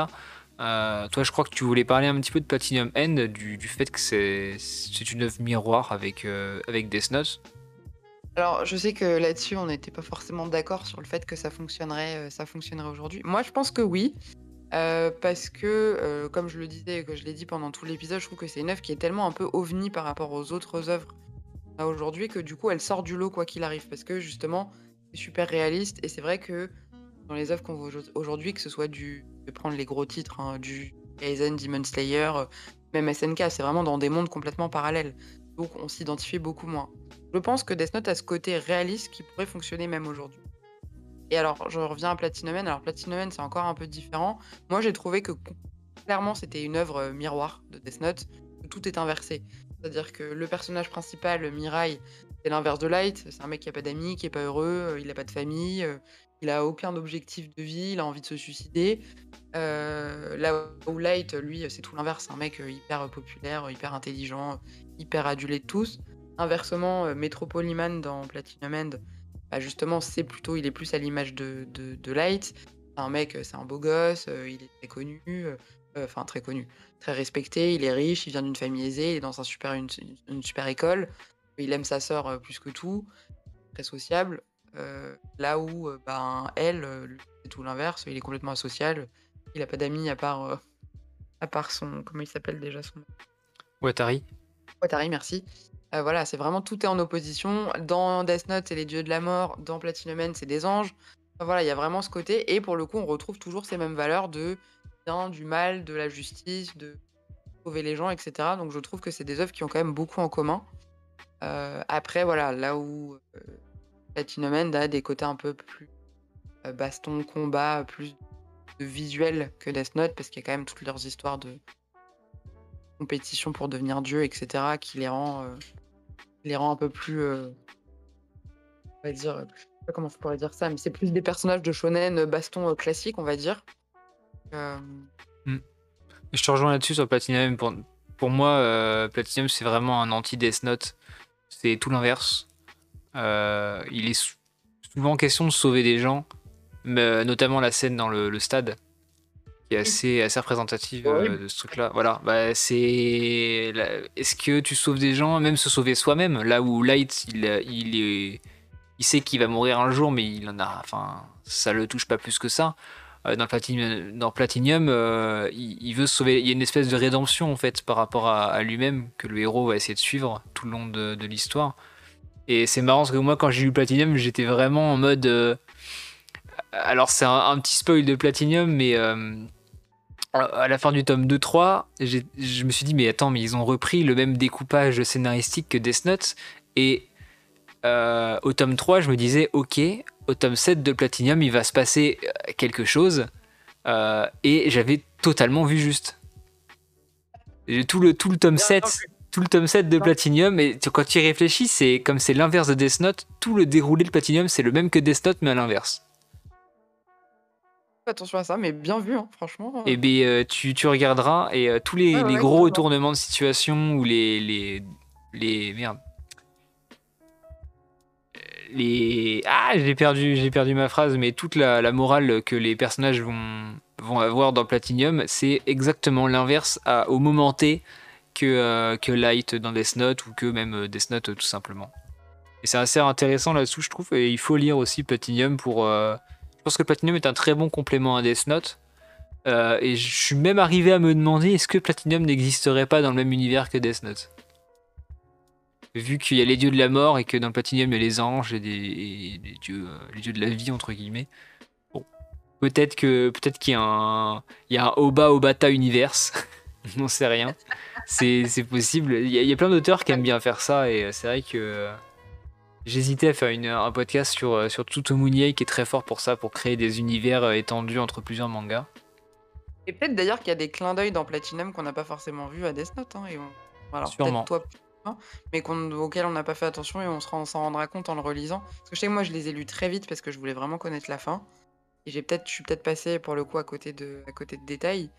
Toi, je crois que tu voulais parler un petit peu de Platinum End, du, fait que c'est une œuvre miroir avec, avec Death Note. Alors, je sais que là-dessus, on n'était pas forcément d'accord sur le fait que ça fonctionnerait, ça fonctionnerait aujourd'hui. Moi, je pense que oui. Euh, parce que, euh, comme je le disais que je l'ai dit pendant tout l'épisode, je trouve que c'est une œuvre qui est tellement un peu ovni par rapport aux autres œuvres aujourd'hui que du coup elle sort du lot quoi qu'il arrive. Parce que justement, c'est super réaliste et c'est vrai que dans les œuvres qu'on voit aujourd'hui, que ce soit du. Je vais prendre les gros titres, hein, du Kaizen, Demon Slayer, euh, même SNK, c'est vraiment dans des mondes complètement parallèles. Donc on s'identifie beaucoup moins. Je pense que Death Note a ce côté réaliste qui pourrait fonctionner même aujourd'hui. Et alors, je reviens à Platinum Alors, Platinum c'est encore un peu différent. Moi, j'ai trouvé que clairement, c'était une œuvre euh, miroir de Death Note. tout est inversé. C'est-à-dire que le personnage principal, Mirai, c'est l'inverse de Light. C'est un mec qui a pas d'amis, qui est pas heureux, euh, il a pas de famille, il a aucun objectif de vie, il a envie de se suicider. là où Light, lui, c'est tout l'inverse. Un mec hyper populaire, hyper intelligent, hyper adulé de tous. Inversement, Metropoliman dans Platinum End, bah, justement, c'est plutôt, il est plus à l'image de, de, Light. C'est un mec, c'est un beau gosse, euh, il est très connu, euh, enfin très connu, très respecté, il est riche, il vient d'une famille aisée, il est dans une, super école, il aime sa sœur euh, plus que tout, très sociable. Là où ben, elle, c'est tout l'inverse, il est complètement asocial, il n'a pas d'amis à part, à part son. Comment il s'appelle déjà son Watari. Watari, merci. Euh, voilà, c'est vraiment tout est en opposition. Dans Death Note, c'est les dieux de la mort. Dans Platinum Man, c'est des anges. voilà, il y a vraiment ce côté. Et pour le coup, on retrouve toujours ces mêmes valeurs de bien, du mal, de la justice, de sauver les gens, etc. Donc je trouve que c'est des œuvres qui ont quand même beaucoup en commun. Euh, après, voilà, là où euh, Platinum a des côtés un peu plus baston, combat, plus de visuel que Death Note, parce qu'il y a quand même toutes leurs histoires de compétition pour devenir dieu, etc., qui les rend les rend un peu plus. Euh, on va dire. Je sais pas comment je pourrais dire ça, mais c'est plus des personnages de shonen euh, baston euh, classique, on va dire. Hmm. Je te rejoins là-dessus sur Platinum. Pour, pour moi, Platinum, c'est vraiment un anti-Death Note. C'est tout l'inverse. Il est souvent question de sauver des gens, mais, notamment la scène dans le stade qui est assez, assez représentative euh, de ce truc-là. Voilà, bah, c'est. Est-ce que tu sauves des gens, même se sauver soi-même? Là où Light, il, il, est... il sait qu'il va mourir un jour, mais il en a. Enfin, ça le touche pas plus que ça. Euh, dans Platinum, dans Platinum euh, il, veut se sauver. Il y a une espèce de rédemption en fait par rapport à, lui-même que le héros va essayer de suivre tout le long de, de l'histoire. Et c'est marrant parce que moi, quand j'ai lu Platinum, j'étais vraiment en mode. Alors, c'est un, petit spoil de Platinum, mais à la fin du tome 2-3, je me suis dit, mais attends, mais ils ont repris le même découpage scénaristique que Death Note. Et euh, au tome 3, je me disais, ok, au tome 7 de Platinum, il va se passer euh, quelque chose. Euh, et j'avais totalement vu juste. Tout le, tout le tome 7, tout le tome 7 de Platinum. Et quand tu y réfléchis, c'est comme c'est l'inverse de Death Note, tout le déroulé de Platinum, c'est le même que Death Note, mais à l'inverse. Attention à ça, mais bien vu, hein, franchement. Et eh bien, euh, tu, tu, regarderas, et euh, tous les, les gros retournements de situation ou les, les, les. Merde. Les. Ah, j'ai perdu, j'ai perdu ma phrase, mais toute la, la, morale que les personnages vont, vont avoir dans Platinum, c'est exactement l'inverse au moment T que, euh, que Light dans Death Note ou que même Death Note tout simplement. Et c'est assez intéressant là-dessous, je trouve, et il faut lire aussi Platinum pour je pense que Platinum est un très bon complément à Death Note. Euh, et je suis même arrivé à me demander est-ce que Platinum n'existerait pas dans le même univers que Death Note? Vu qu'il y a les dieux de la mort et que dans Platinum il y a les anges et, des, dieux, euh, les dieux de la vie, entre guillemets. Bon. Peut-être que peut-être qu'il y a un, il y a un Oba Obata universe. On sait rien. C'est possible. Il y, a, il y a plein d'auteurs qui aiment bien faire ça et c'est vrai que J'hésitais à faire une, un podcast sur, euh, sur Tsutomuniei qui est très fort pour ça, pour créer des univers euh, étendus entre plusieurs mangas. Et peut-être d'ailleurs qu'il y a des clins d'œil dans Platinum qu'on n'a pas forcément vu à Death Note. Hein, et Alors, Sûrement. toi, mais auxquels on n'a pas fait attention et on s'en rendra compte en le relisant. Parce que je sais que moi, je les ai lus très vite parce que je voulais vraiment connaître la fin. Et j'ai peut-être, je suis peut-être passé pour le coup à côté de, à côté de détails.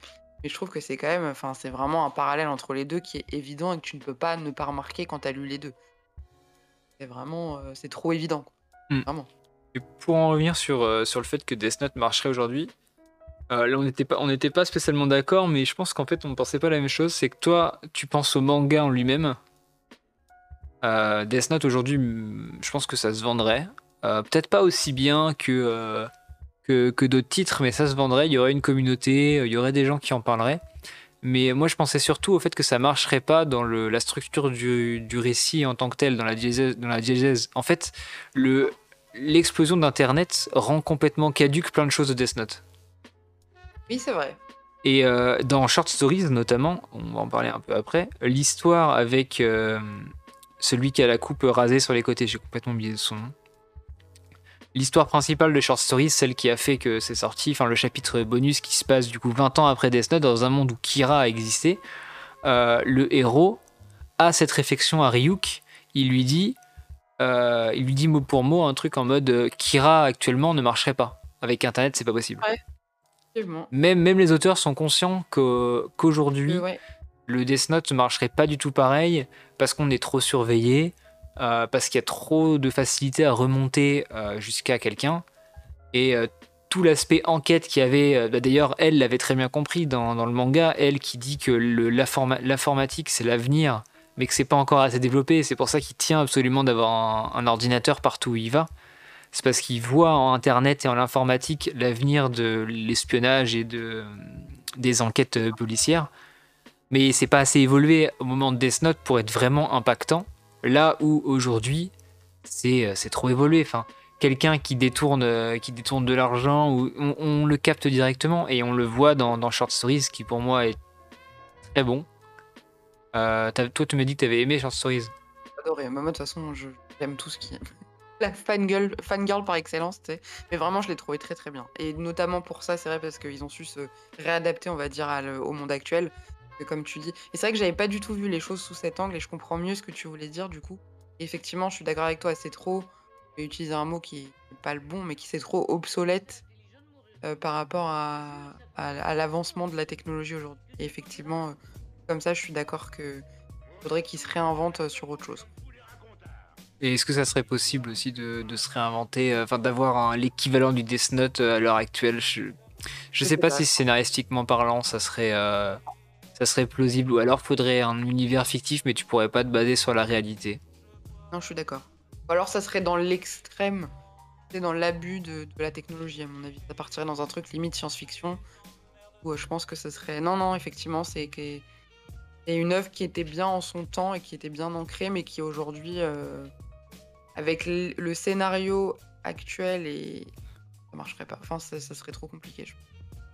Mais je trouve que c'est quand même, enfin, c'est vraiment un parallèle entre les deux qui est évident et que tu ne peux pas ne pas remarquer quand tu as lu les deux. C'est vraiment, euh, c'est trop évident. Hmm. Vraiment. Et pour en revenir sur, euh, sur le fait que Death Note marcherait aujourd'hui, euh, là on n'était pas, on pas spécialement d'accord, mais je pense qu'en fait on ne pensait pas la même chose. C'est que toi, tu penses au manga en lui-même. Death Note aujourd'hui, je pense que ça se vendrait. Peut-être pas aussi bien que, que, que d'autres titres, mais ça se vendrait. Il y aurait une communauté, il y aurait des gens qui en parleraient. Mais moi, je pensais surtout au fait que ça marcherait pas dans le, la structure du, du, récit en tant que tel, dans la diégèse. Dans la diégèse. En fait, le, l'explosion d'Internet rend complètement caduque plein de choses de Death Note. Oui, c'est vrai. Et euh, dans Short Stories, notamment, on va en parler un peu après, l'histoire avec euh, celui qui a la coupe rasée sur les côtés, j'ai complètement oublié son nom l'histoire principale de Short Stories, celle qui a fait que c'est sorti, enfin le chapitre bonus qui se passe du coup 20 ans après Death Note dans un monde où Kira a existé, euh, le héros a cette réflexion à Ryuk, il lui dit, euh, il lui dit mot pour mot un truc en mode euh, Kira actuellement ne marcherait pas. Avec Internet, c'est pas possible. même, même les auteurs sont conscients qu'aujourd'hui, le Death Note ne marcherait pas du tout pareil parce qu'on est trop surveillé, euh, parce qu'il y a trop de facilité à remonter euh, jusqu'à quelqu'un. Et euh, tout l'aspect enquête qu'il y avait, bah, d'ailleurs, elle l'avait très bien compris dans, le manga, elle qui dit que l'informatique c'est l'avenir, mais que c'est pas encore assez développé. C'est pour ça qu'il tient absolument d'avoir un, ordinateur partout où il va. C'est parce qu'il voit en Internet et en l'informatique l'avenir de l'espionnage et de, des enquêtes policières. Mais c'est pas assez évolué au moment de Death Note pour être vraiment impactant. Là où aujourd'hui, c'est euh, trop évolué. Enfin, quelqu'un qui détourne, euh, qui détourne de l'argent, on, on, le capte directement et on le voit dans, Short Stories, qui pour moi est très bon. Euh, toi, tu m'as dit que tu avais aimé Short Stories. Adoré. Moi, de toute façon, j'aime tout ce qui. La fangirl, par excellence, tu sais. Mais vraiment, je l'ai trouvé très très bien. Et notamment pour ça, c'est vrai, parce qu'ils ont su se réadapter, on va dire, au monde actuel comme tu dis. Et c'est vrai que j'avais pas du tout vu les choses sous cet angle et je comprends mieux ce que tu voulais dire du coup. effectivement, je suis d'accord avec toi, c'est trop. Je vais utiliser un mot qui n'est pas le bon, mais qui c'est trop obsolète euh, par rapport à, à, l'avancement de la technologie aujourd'hui. Et effectivement, euh, comme ça, je suis d'accord que faudrait qu'ils se réinventent euh, sur autre chose. Et est-ce que ça serait possible aussi de, de se réinventer, enfin d'avoir l'équivalent du Death Note à l'heure actuelle? Je ne sais pas, si scénaristiquement parlant, ça serait ça serait plausible. Ou alors faudrait un univers fictif, mais tu pourrais pas te baser sur la réalité. Non, je suis d'accord. Ou alors ça serait dans l'extrême, c'est dans l'abus de, la technologie, à mon avis. Ça partirait dans un truc limite science-fiction. Où euh, je pense que ce serait. Non, non, effectivement, c'est une œuvre qui était bien en son temps et qui était bien ancrée, mais qui aujourd'hui, euh, avec le scénario actuel, et ça marcherait pas. Enfin, ça, serait trop compliqué. Je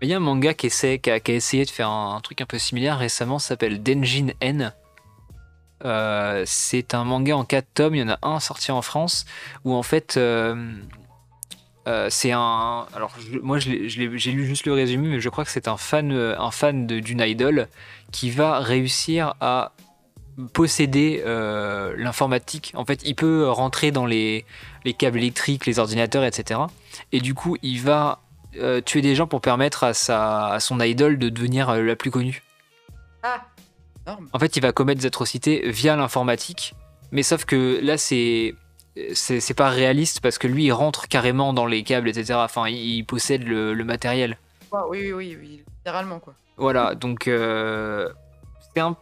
il y a un manga qui, a, essayé de faire un, truc un peu similaire récemment, s'appelle Denjin N. Euh, c'est un manga en 4 tomes, il y en a un sorti en France, où en fait euh, euh, c'est un. Alors moi j'ai lu juste le résumé, mais je crois que c'est un fan, un fan d'une idol qui va réussir à posséder l'informatique. En fait, il peut rentrer dans les, les câbles électriques, les ordinateurs, etc. Et du coup, il va euh, tuer des gens pour permettre à, sa, à son idole de devenir euh, la plus connue. Ah. En fait, il va commettre des atrocités via l'informatique. Mais sauf que là, c'est. C'est pas réaliste parce que lui il rentre carrément dans les câbles, etc. Enfin, il, il possède le, le matériel. Oui, oui, oui, oui, littéralement quoi. Voilà, donc euh, c'est un-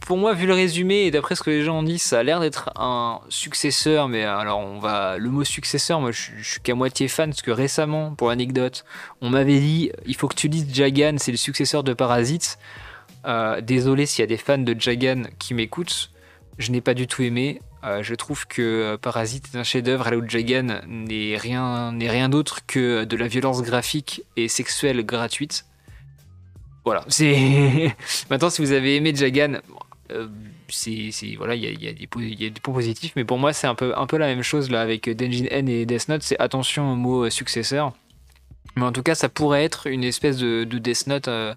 pour moi, vu le résumé et d'après ce que les gens ont dit, ça a l'air d'être un successeur. Mais alors, on va le mot successeur, moi, je, suis- qu'à moitié fan parce que récemment, pour l'anecdote, on m'avait dit il faut que tu lises Jagan, c'est le successeur de Parasite. Euh, désolé s'il y a des fans de Jagan qui m'écoutent, je n'ai pas du tout aimé. Euh, je trouve que euh, Parasite est un chef-d'œuvre, là où Jagan n'est rien, n'est rien d'autre que de la violence graphique et sexuelle gratuite. Voilà, c'est. Maintenant, si vous avez aimé Jagan, euh, c'est, c'est- voilà, il y a, y a des po- il y a des points positifs, mais pour moi, c'est un peu, un peu la même chose là avec Denjin N et Death Note. C'est attention au mot euh, successeur. Mais en tout cas, ça pourrait être une espèce de, de Death Note. euh,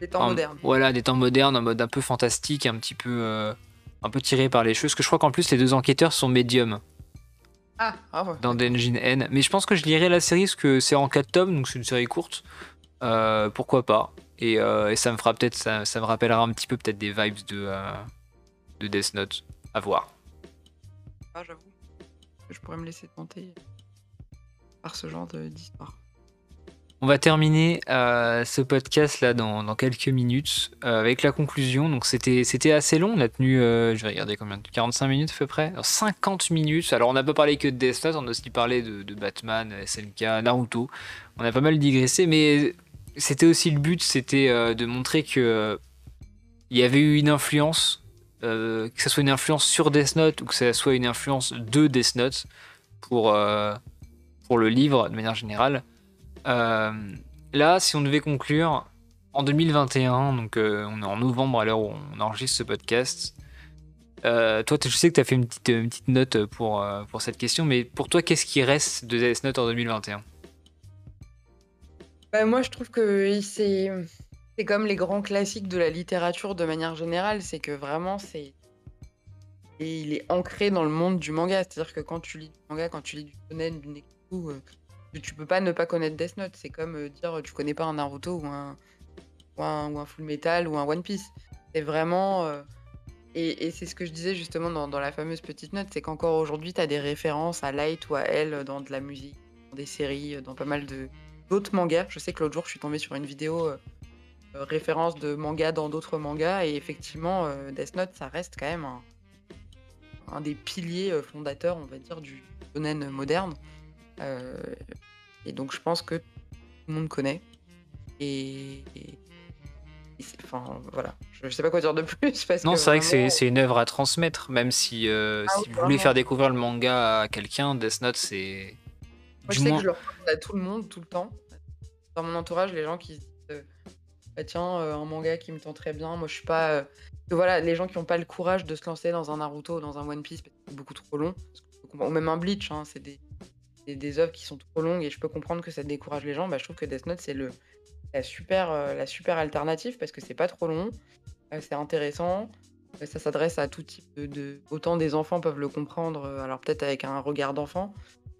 Les temps en- modernes. Voilà, des temps modernes, en mode un peu fantastique, un petit peu, euh, un peu tiré par les cheveux. Parce que je crois qu'en plus, les deux enquêteurs sont médiums Ah, ah ouais. dans Denjin N. Mais je pense que je lirai la série parce que c'est en 4 tomes, donc c'est une série courte. Euh, pourquoi pas et, euh, et ça me fera peut-être, ça, ça me rappellera un petit peu peut-être des vibes de, euh, de Death Note. À voir. Ah, j'avoue. Je pourrais me laisser tenter par ce genre d'histoire. On va terminer euh, ce podcast là dans, dans quelques minutes euh, avec la conclusion. Donc c'était c'était assez long, on a tenu, euh, je vais regarder combien, de- 45 minutes à peu près, Alors, 50 minutes. Alors on n'a pas parlé que de Death Note, on a aussi parlé de, de Batman, SNK, Naruto. On a pas mal digressé, mais c'était aussi le but, c'était euh, de montrer que euh, il y avait eu une influence, euh, que ce soit une influence sur Death Note ou que ce soit une influence de Death Note pour pour le livre de manière générale. Là, si on devait conclure, en 2021, donc on est en novembre à l'heure où on enregistre ce podcast, toi, je sais que tu as fait une petite, note pour, pour cette question, mais pour toi, qu'est-ce qui reste de Death Note en 2021 Bah, moi, je trouve que c'est c'est comme les grands classiques de la littérature de manière générale, c'est que vraiment c'est et il est ancré dans le monde du manga. C'est-à-dire que quand tu lis du manga, quand tu lis du shonen, du Nekiku, euh, tu, peux pas ne pas connaître Death Note. C'est comme euh, dire tu connais pas un Naruto ou un ou un, ou un Full Metal ou un One Piece. C'est vraiment euh, et, et c'est ce que je disais justement dans, dans la fameuse petite note, c'est qu'encore aujourd'hui, tu as des références à Light ou à Elle dans de la musique, dans des séries, dans pas mal de d'autres mangas. Je sais que l'autre jour, je suis tombée sur une vidéo euh, euh, référence de manga dans d'autres mangas, et effectivement, euh, Death Note, ça reste quand même un, un des piliers fondateurs, on va dire, du shonen moderne. Et donc, je pense que tout le monde connaît. Et. et- et c'est- Enfin, voilà. Je, je sais pas quoi dire de plus. Parce Non, c'est vrai que c'est une œuvre à transmettre, même si, Ah si oui, vous voulez faire découvrir le manga à quelqu'un, Death Note, c'est. Moi, je sais moins- que je le recommande à tout le monde, tout le temps. Mon entourage, les gens qui se disent euh, Bah, Tiens, euh, un manga qui me tend très bien. Moi, je suis pas. euh, voilà, les gens qui n'ont pas le courage de se lancer dans un Naruto ou dans un One Piece, c'est beaucoup trop long. Ou même un Bleach, hein, c'est des, des, œuvres qui sont trop longues et je peux comprendre que ça décourage les gens. Bah, je trouve que Death Note, c'est le, la, super, la super alternative parce que c'est pas trop long, c'est intéressant. Ça s'adresse à tout type de, Autant des enfants peuvent le comprendre, alors peut-être avec un regard d'enfant,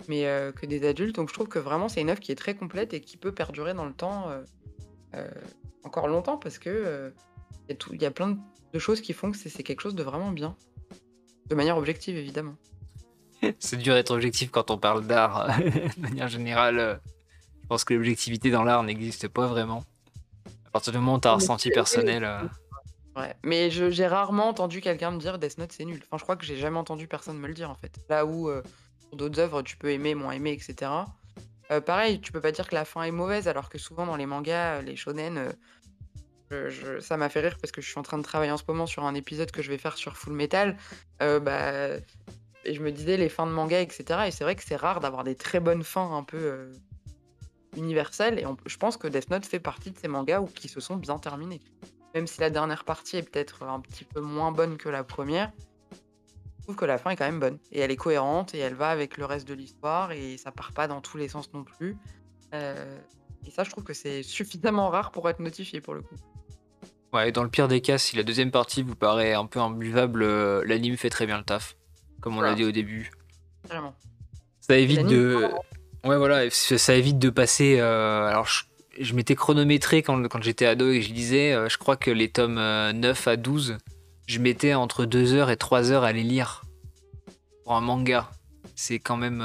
mais euh, que des adultes. Donc je trouve que vraiment c'est une œuvre qui est très complète et qui peut perdurer dans le temps euh, euh, encore longtemps parce que euh, il y, a y plein de choses qui font que c'est quelque chose de vraiment bien. De manière objective évidemment. C'est dur d'être objectif quand on parle d'art. de manière générale, je pense que l'objectivité dans l'art n'existe pas vraiment. À partir du moment où tu as un ressenti personnel. Ouais. Mais j'ai rarement entendu quelqu'un me dire Death Note c'est nul. Enfin je crois que j'ai jamais entendu personne me le dire en fait. Là où euh, d'autres œuvres tu peux aimer, moins aimer, etc. Euh, pareil, tu peux pas dire que la fin est mauvaise alors que souvent dans les mangas, euh, les shonen, euh, ça m'a fait rire parce que je suis en train de travailler en ce moment sur un épisode que je vais faire sur Full Metal. Bah, et je me disais les fins de manga, etc. Et c'est vrai que c'est rare d'avoir des très bonnes fins un peu universelles. Et je pense que Death Note fait partie de ces mangas où, qui se sont bien terminés. Même si la dernière partie est peut-être un petit peu moins bonne que la première, trouve que la fin est quand même bonne. Et elle est cohérente et elle va avec le reste de l'histoire et ça part pas dans tous les sens non plus. Euh, et ça, je trouve que c'est suffisamment rare pour être notifié pour le coup. Ouais, dans le pire des cas, si la deuxième partie vous paraît un peu imbuvable, euh, l'anime fait très bien le taf, comme on l'a dit au début. Vraiment. Ça évite de. Ouais, voilà, ça évite de passer. Euh, alors, je, m'étais chronométré quand, quand j'étais ado et je disais, euh, je crois que les tomes 9 à 12, je mettais entre 2 heures et 3 heures à les lire. Pour un manga. C'est quand même.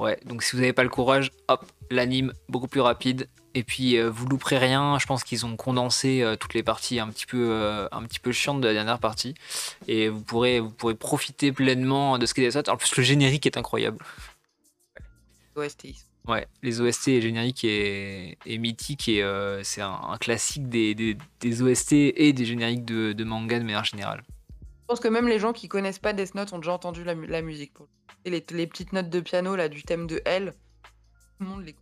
Ouais, donc si vous n'avez pas le courage, hop, l'anime beaucoup plus rapide. Et puis euh, vous louperez rien. Je pense qu'ils ont condensé euh, toutes les parties un petit peu euh, un petit peu chiantes de la dernière partie. Et vous pourrez vous pourrez profiter pleinement de ce qui est ça. En plus le générique est incroyable. OST. Ouais, les OST et le générique est, mythique et c'est un, classique des, des, OST et des génériques de, de, manga de manière générale. Je pense que même les gens qui connaissent pas Death Note ont déjà entendu la, la musique. Et les, les, petites notes de piano là du thème de L, tout le monde les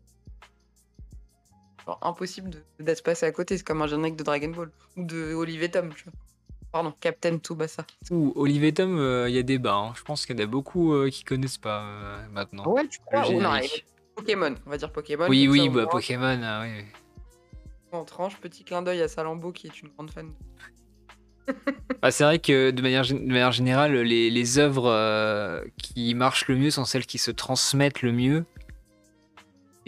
impossible d'être passé à côté. C'est comme un générique de Dragon Ball ou de Olivier Tom, Pardon, Captain Tsubasa. Ou Olivier Tom, euh, il y a des hein. Je pense qu'il y en a beaucoup euh, qui connaissent pas euh, maintenant. Ouais, tu crois? Pokémon, on va dire Pokémon. Oui, oui, bah, Pokémon, ah, oui. En tranche, petit clin d'œil à Salambo qui est une grande fan. bah, c'est vrai que de manière, de manière générale, les, les œuvres qui marchent le mieux sont celles qui se transmettent le mieux.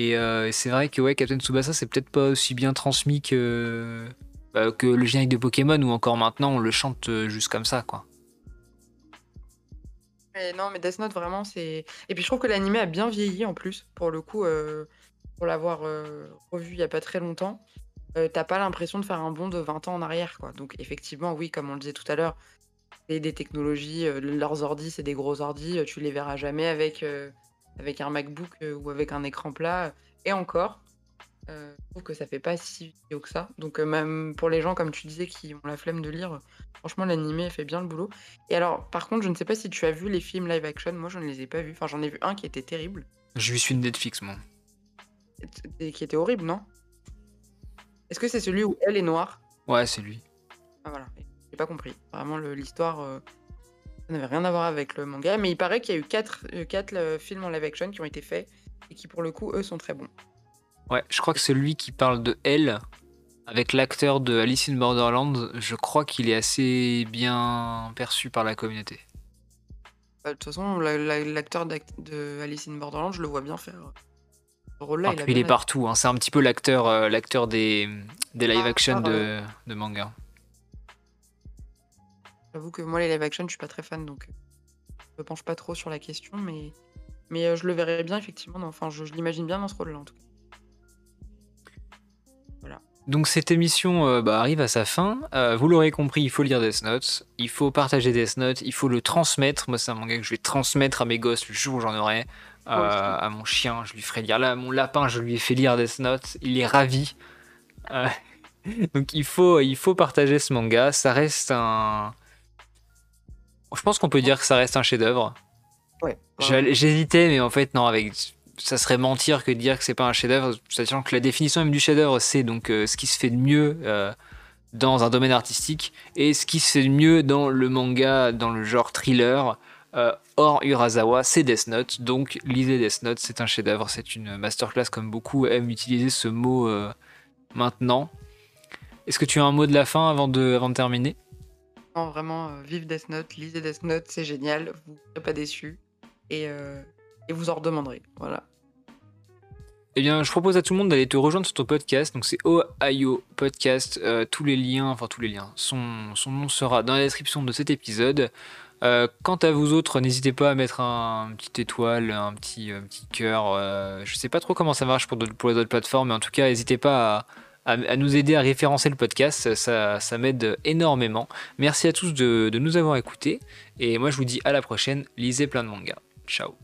Euh, et c'est vrai que ouais, Captain Tsubasa, c'est peut-être pas aussi bien transmis que, bah, que le générique de Pokémon, ou encore maintenant, on le chante euh, juste comme ça, quoi. Non, mais Death Note, vraiment, c'est. Et puis je trouve que l'anime a bien vieilli en plus, pour le coup, euh, pour l'avoir revu il y a pas très longtemps. T'as pas l'impression de faire un bond de 20 ans en arrière, quoi. Donc, effectivement, oui, comme on le disait tout à l'heure, c'est des technologies, leurs ordis, c'est des gros ordis, tu les verras jamais avec avec un MacBook euh, ou avec un écran plat. Et encore, euh, je trouve que ça fait pas si vieux que ça. Donc euh, même pour les gens, comme tu disais, qui ont la flemme de lire, franchement, l'animé fait bien le boulot. Et alors, par contre, je ne sais pas si tu as vu les films live action. Moi, je ne les ai pas vus. Enfin, j'en ai vu un qui était terrible. Je suis une Netflix, moi. Et qui était horrible, non? Est-ce que c'est celui où elle est noire? Ouais, c'est lui. Ah voilà, j'ai pas compris. Vraiment, l'histoire, ça n'avait rien à voir avec le manga, mais il paraît qu'il y a eu 4, euh, euh, films en live action qui ont été faits et qui, pour le coup, eux, sont très bons. Ouais, je crois que celui qui parle de elle, avec l'acteur de Alice in Borderland, je crois qu'il est assez bien perçu par la communauté. Bah, de toute façon, l'acteur de Alice in Borderland, je le vois bien faire. Ce rôle-là, il, est partout. Hein. C'est un petit peu l'acteur euh, l'acteur des, des live ah, action de, de manga. J'avoue que moi, les live action, je suis pas très fan, donc je me penche pas trop sur la question, mais, mais euh, je le verrais bien, effectivement. Enfin, je, l'imagine bien dans ce rôle-là, en tout cas. Donc cette émission euh, bah, arrive à sa fin. Euh, vous l'aurez compris, il faut lire Death Note, il faut partager Death Note, il faut le transmettre. Moi, c'est un manga que je vais transmettre à mes gosses le jour où j'en aurai. à mon chien, je lui ferai lire. Là, à mon lapin, je lui ai fait lire Death Note. Il est ravi. donc il faut, il faut partager ce manga. Ça reste un, je pense qu'on peut dire que ça reste un chef-d'œuvre. Ouais. J'hésitais, mais en fait, non, avec ça serait mentir que de dire que c'est pas un chef-d'œuvre, sachant que la définition même du chef-d'œuvre, c'est donc euh, ce qui se fait de mieux euh, dans un domaine artistique et ce qui se fait de mieux dans le manga, dans le genre thriller. Euh, hors Urasawa, c'est Death Note, donc lisez Death Note, c'est un chef-d'œuvre, c'est une masterclass comme beaucoup aiment utiliser ce mot maintenant. Est-ce que tu as un mot de la fin avant de, terminer? Vraiment, euh, vive Death Note, lisez Death Note, c'est génial, vous ne serez pas déçus et, euh, et vous en redemanderez. Voilà. Eh bien, je propose à tout le monde d'aller te rejoindre sur ton podcast. Donc, c'est Ohio Podcast. Euh, tous les liens, enfin, tous les liens, son, nom sera dans la description de cet épisode. quant à vous autres, n'hésitez pas à mettre un, petit étoile, un petit, petit cœur. je sais pas trop comment ça marche pour, les autres plateformes, mais en tout cas, n'hésitez pas à nous aider à référencer le podcast. Ça, ça m'aide énormément. Merci à tous de, de nous avoir écoutés. Et moi, je vous dis à la prochaine. Lisez plein de mangas. Ciao.